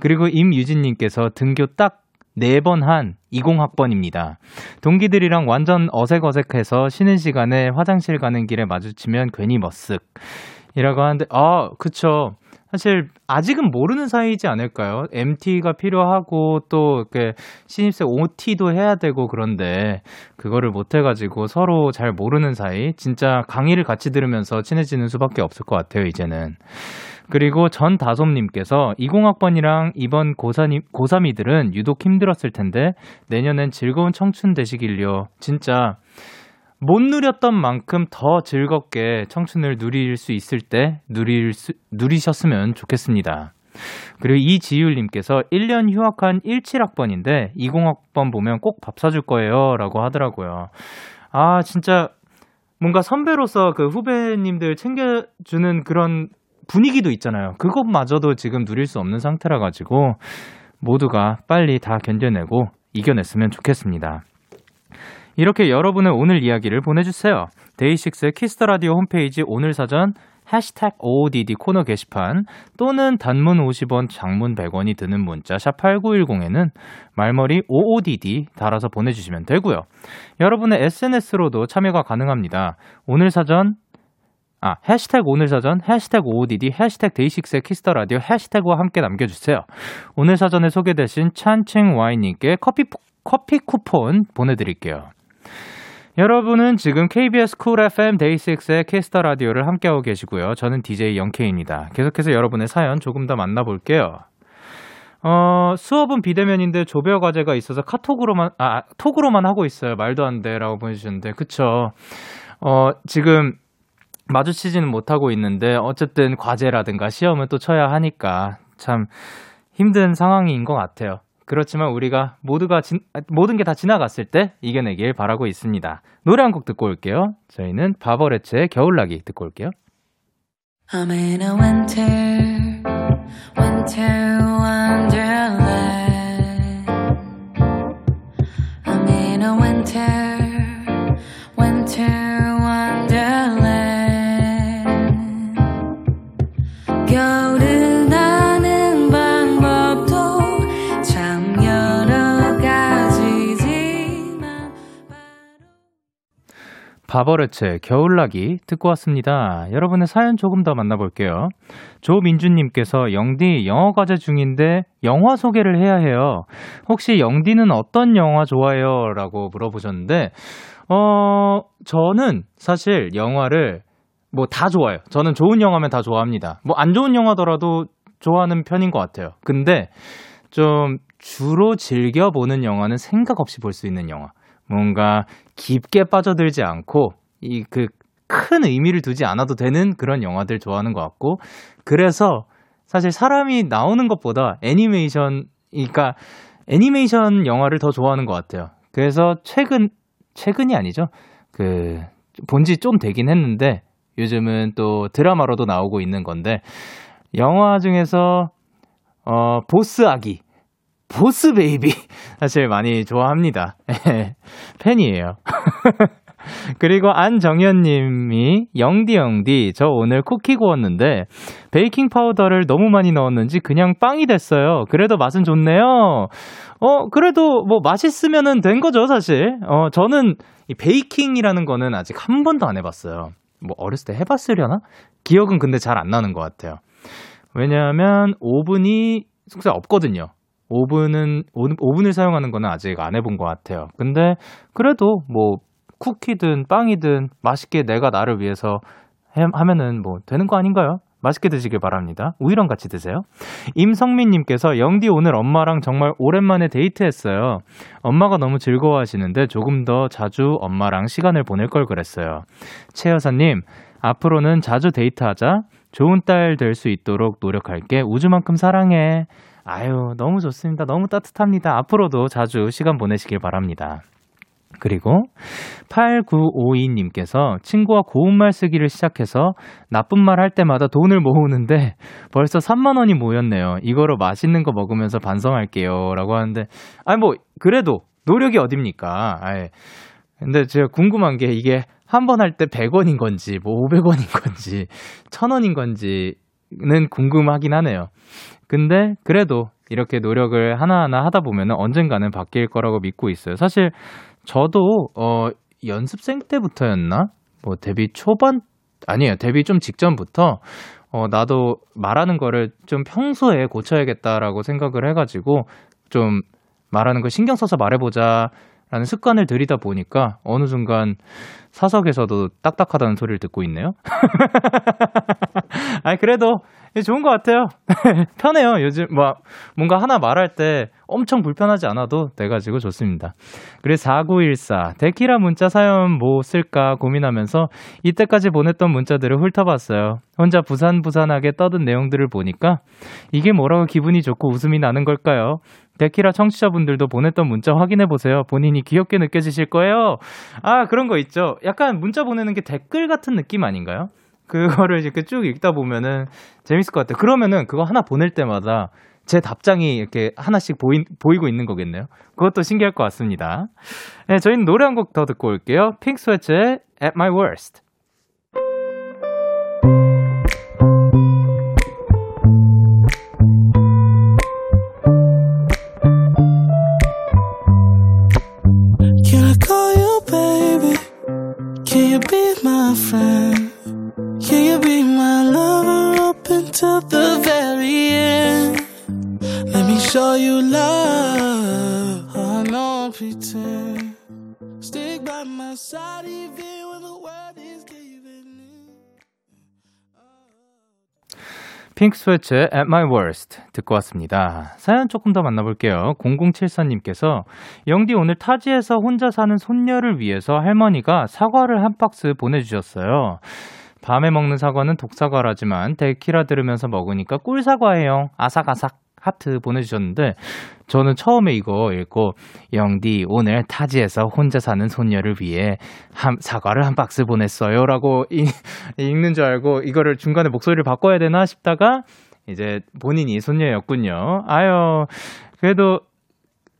그리고 임유진님께서 등교 딱 네 번 한 20학번입니다. 동기들이랑 완전 어색어색해서 쉬는 시간에 화장실 가는 길에 마주치면 괜히 머쓱. 이라고 하는데, 아, 그쵸. 사실 아직은 모르는 사이지 않을까요? MT가 필요하고 또 이렇게 신입생 OT도 해야 되고 그런데 그거를 못 해가지고 서로 잘 모르는 사이 진짜 강의를 같이 들으면서 친해지는 수밖에 없을 것 같아요 이제는. 그리고 전 다솜님께서 20학번이랑 이번 고3이, 고3이들은 유독 힘들었을 텐데 내년엔 즐거운 청춘 되시길요. 진짜 못 누렸던 만큼 더 즐겁게 청춘을 누릴 수 있을 때 누릴 수, 누리셨으면 좋겠습니다. 그리고 이지율님께서 1년 휴학한 17학번인데 20학번 보면 꼭 밥 사줄 거예요. 라고 하더라고요. 아, 진짜 뭔가 선배로서 그 후배님들 챙겨주는 그런 분위기도 있잖아요. 그것마저도 지금 누릴 수 없는 상태라 가지고 모두가 빨리 다 견뎌내고 이겨냈으면 좋겠습니다. 이렇게 여러분의 오늘 이야기를 보내주세요. 데이식스의 키스 더 라디오 홈페이지 오늘 사전 해시태그 OODD 코너 게시판 또는 단문 50원, 장문 100원이 드는 문자 샵 8910에는 말머리 OODD 달아서 보내주시면 되고요. 여러분의 SNS로도 참여가 가능합니다. 오늘 사전 아, 해시태그 오늘 사전, 해시태그 OODD, 해시태그 데이식스의 키스 더 라디오 해시태그와 함께 남겨주세요. 오늘 사전에 소개되신 찬칭 와인님께 커피, 커피 쿠폰 보내드릴게요. 여러분은 지금 KBS 쿨 FM 데이식스의 키스 더 라디오를 함께하고 계시고요. 저는 DJ 영케이입니다. 계속해서 여러분의 사연 조금 더 만나볼게요. 어, 수업은 비대면인데 조별 과제가 있어서 카톡으로만, 아, 톡으로만 하고 있어요. 말도 안 돼. 라고 보내주셨는데, 그쵸. 어, 지금 마주치지는 못하고 있는데, 어쨌든 과제라든가 시험은 또 쳐야 하니까 참 힘든 상황인 것 같아요. 그렇지만 우리가 모두가 진, 모든 게 다 지나갔을 때 이겨내길 바라고 있습니다. 노래 한 곡 듣고 올게요. 저희는 바버레츠의 겨울나기 듣고 올게요. I'm in a winter, winter wonderland. I'm in a winter, winter wonderland. 바버레츠의 겨울나기 듣고 왔습니다. 여러분의 사연 조금 더 만나볼게요. 조민주님께서 영디 영어 과제 중인데 영화 소개를 해야 해요. 혹시 영디는 어떤 영화 좋아해요? 라고 물어보셨는데, 어, 저는 사실 영화를 뭐 다 좋아요. 저는 좋은 영화면 다 좋아합니다. 뭐 안 좋은 영화더라도 좋아하는 편인 것 같아요. 근데 좀 주로 즐겨보는 영화는 생각 없이 볼 수 있는 영화. 뭔가 깊게 빠져들지 않고 이그 큰 의미를 두지 않아도 되는 그런 영화들 좋아하는 것 같고 그래서 사실 사람이 나오는 것보다 애니메이션 그러니까 애니메이션 영화를 더 좋아하는 것 같아요. 그래서 최근 최근이 아니죠. 그 본지 좀 되긴 했는데 요즘은 또 드라마로도 나오고 있는 건데 영화 중에서 어 보스 아기 보스 베이비 사실 많이 좋아합니다. [LAUGHS] 팬이에요. [LAUGHS] 그리고 안정현 님이 영디 영디 저 오늘 쿠키 구웠는데 베이킹 파우더를 너무 많이 넣었는지 그냥 빵이 됐어요. 그래도 맛은 좋네요. 어 그래도 뭐 맛있으면은 된 거죠, 사실. 어 저는 이 베이킹이라는 거는 아직 한 번도 안 해 봤어요. 뭐 어렸을 때 해 봤으려나? 기억은 근데 잘 안 나는 것 같아요. 왜냐하면 오븐이 숙소에 없거든요. 오븐은, 오븐을 사용하는 거는 아직 안 해본 것 같아요. 근데 그래도 뭐 쿠키든 빵이든 맛있게 내가 나를 위해서 해, 하면은 뭐 되는 거 아닌가요? 맛있게 드시길 바랍니다. 우유랑 같이 드세요. 임성민님께서 영디 오늘 엄마랑 정말 오랜만에 데이트했어요. 엄마가 너무 즐거워하시는데 조금 더 자주 엄마랑 시간을 보낼 걸 그랬어요. 최 여사님, 앞으로는 자주 데이트하자. 좋은 딸 될 수 있도록 노력할게. 우주만큼 사랑해. 아유, 너무 좋습니다. 너무 따뜻합니다. 앞으로도 자주 시간 보내시길 바랍니다. 그리고 8952님께서 친구와 고운말 쓰기를 시작해서 나쁜 말 할 때마다 돈을 모으는데 [LAUGHS] 벌써 3만원이 모였네요. 이거로 맛있는 거 먹으면서 반성할게요. 라고 하는데, 아니, 뭐, 그래도 노력이 어딥니까? 아예. 근데 제가 궁금한 게 이게 한 번 할 때 100원인 건지, 뭐 500원인 건지, 1000원인 건지는 궁금하긴 하네요. 근데 그래도 이렇게 노력을 하나하나 하다 보면 언젠가는 바뀔 거라고 믿고 있어요. 사실 저도 어 연습생 때부터였나? 뭐 데뷔 초반 아니에요. 데뷔 좀 직전부터 어 나도 말하는 거를 좀 평소에 고쳐야겠다라고 생각을 해 가지고 좀 말하는 거 신경 써서 말해 보자. 라는 습관을 들이다 보니까 어느 순간 사석에서도 딱딱하다는 소리를 듣고 있네요. [LAUGHS] 아니, 그래도 좋은 것 같아요. [LAUGHS] 편해요. 요즘 뭐 뭔가 하나 말할 때 엄청 불편하지 않아도 돼가지고 좋습니다. 그래서 4914 데키라 문자 사연 뭐 쓸까 고민하면서 이때까지 보냈던 문자들을 훑어봤어요. 혼자 부산부산하게 떠든 내용들을 보니까 이게 뭐라고 기분이 좋고 웃음이 나는 걸까요? 데키라 청취자분들도 보냈던 문자 확인해 보세요. 본인이 귀엽게 느껴지실 거예요. 아 그런 거 있죠. 약간 문자 보내는 게 댓글 같은 느낌 아닌가요? 그거를 이렇게 쭉 읽다 보면은 재밌을 것 같아요. 그러면은 그거 하나 보낼 때마다 제 답장이 이렇게 하나씩 보이, 보이고 있는 거겠네요. 그것도 신기할 것 같습니다. 네, 저희는 노래 한 곡 더 듣고 올게요. 핑크 스웨츠의 At My Worst. Until the very end? Let me show you love. I don't pretend. Stick by my side even when the world is giving in. 핑크 스웨츠의 At My Worst 듣고 왔습니다. 사연 조금 더 만나볼게요. 0074님께서 영디 오늘 타지에서 혼자 사는 손녀를 위해서 할머니가 사과를 한 박스 보내주셨어요. 밤에 먹는 사과는 독사과라지만 데키라 들으면서 먹으니까 꿀사과예요. 아삭아삭 하트 보내주셨는데 저는 처음에 이거 읽고 영디 오늘 타지에서 혼자 사는 손녀를 위해 한, 사과를 한 박스 보냈어요라고 이, 읽는 줄 알고 이거를 중간에 목소리를 바꿔야 되나 싶다가 이제 본인이 손녀였군요. 아유 그래도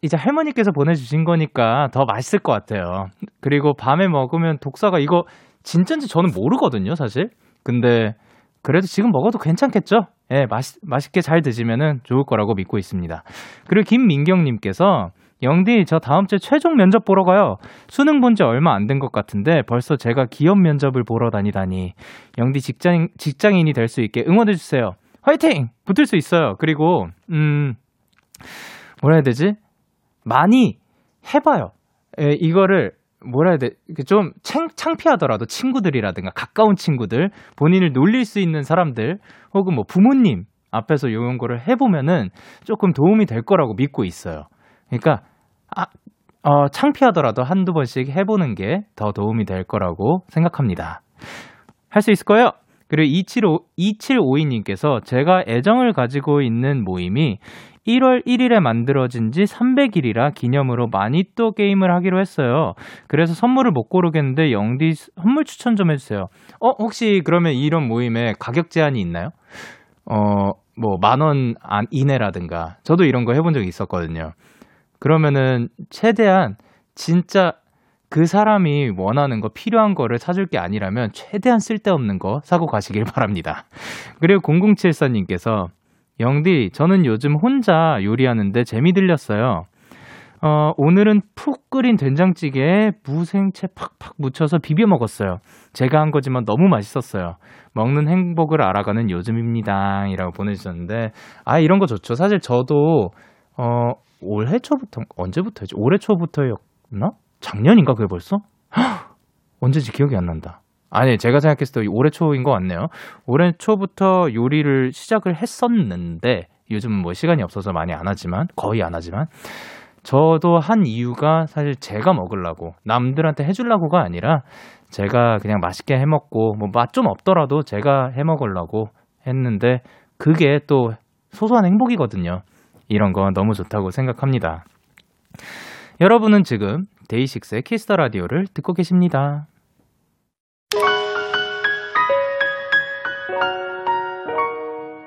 이제 할머니께서 보내주신 거니까 더 맛있을 것 같아요. 그리고 밤에 먹으면 독사가 이거 진짠지 저는 모르거든요, 사실. 근데 그래도 지금 먹어도 괜찮겠죠? 예, 맛, 맛있게 잘 드시면은 좋을 거라고 믿고 있습니다. 그리고 김민경님께서 영디, 저 다음 주에 최종 면접 보러 가요. 수능 본 지 얼마 안 된 것 같은데 벌써 제가 기업 면접을 보러 다니다니. 영디 직장, 직장인이 될 수 있게 응원해주세요. 화이팅! 붙을 수 있어요. 그리고, 음, 뭐라 해야 되지? 많이 해봐요. 예, 이거를 뭐라 해야 돼? 좀 창, 창피하더라도 친구들이라든가 가까운 친구들, 본인을 놀릴 수 있는 사람들, 혹은 뭐 부모님 앞에서 이런 거를 해보면은 조금 도움이 될 거라고 믿고 있어요. 그러니까, 아, 어, 창피하더라도 한두 번씩 해보는 게 더 도움이 될 거라고 생각합니다. 할 수 있을 거예요! 그리고 275, 2752님께서 제가 애정을 가지고 있는 모임이 1월 1일에 만들어진 지 300일이라 기념으로 마니또 게임을 하기로 했어요. 그래서 선물을 못 고르겠는데 영디 선물 추천 좀 해주세요. 어, 혹시 그러면 이런 모임에 가격 제한이 있나요? 어, 뭐, 만원 이내라든가. 저도 이런 거 해본 적이 있었거든요. 그러면은 최대한 진짜 그 사람이 원하는 거, 필요한 거를 사줄 게 아니라면 최대한 쓸데없는 거 사고 가시길 바랍니다. 그리고 0074님께서 영디, 저는 요즘 혼자 요리하는데 재미 들렸어요. 어, 오늘은 푹 끓인 된장찌개에 무생채 팍팍 묻혀서 비벼 먹었어요. 제가 한 거지만 너무 맛있었어요. 먹는 행복을 알아가는 요즘입니다. 이라고 보내주셨는데, 아, 이런 거 좋죠. 사실 저도, 어, 올해 초부터, 언제부터였지? 올해 초부터였나? 작년인가, 그게 벌써? [GASPS] 헉! 언제지 기억이 안 난다. 아니, 제가 생각했을 때 올해 초인 것 같네요. 올해 초부터 요리를 시작을 했었는데, 요즘은 뭐 시간이 없어서 많이 안 하지만, 거의 안 하지만, 저도 한 이유가 사실 제가 먹으려고, 남들한테 해주려고가 아니라, 제가 그냥 맛있게 해 먹고, 뭐 맛 좀 없더라도 제가 해 먹으려고 했는데, 그게 또 소소한 행복이거든요. 이런 거 너무 좋다고 생각합니다. 여러분은 지금 데이식스의 키스 더 라디오를 듣고 계십니다.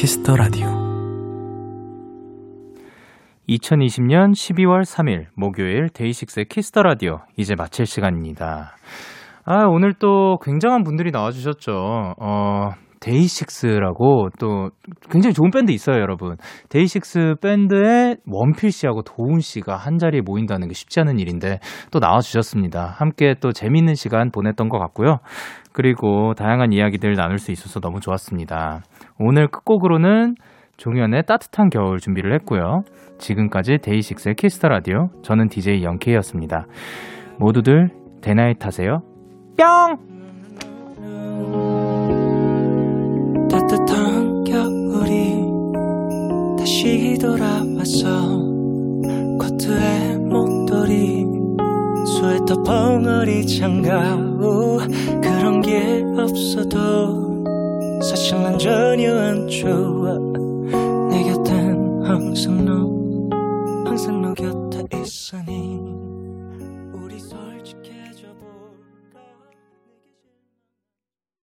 키스 더 라디오 2020년 12월 3일 목요일 데이식스의 키스 더 라디오 이제 마칠 시간입니다. 아, 오늘 또 굉장한 분들이 나와 주셨죠. 어, 데이식스라고 또 굉장히 좋은 밴드 있어요, 여러분. 데이식스 밴드의 원필 씨하고 도훈 씨가 한 자리에 모인다는 게 쉽지 않은 일인데 또 나와 주셨습니다. 함께 또 재밌는 시간 보냈던 것 같고요. 그리고 다양한 이야기들 나눌 수 있어서 너무 좋았습니다. 오늘 끝곡으로는 종현의 따뜻한 겨울 준비를 했고요. 지금까지 데이식스의 키스 더 라디오 저는 DJ 영케이였습니다. 모두들 대나잇 하세요. 뿅! 따뜻한 겨울이 다시 돌아왔어 코트에 목도리 스웨터 벙어리 장갑 그런 게 없어도 사실 난 전혀 안 좋아. 내 곁엔 항상 너 항상 너 곁에 있으니.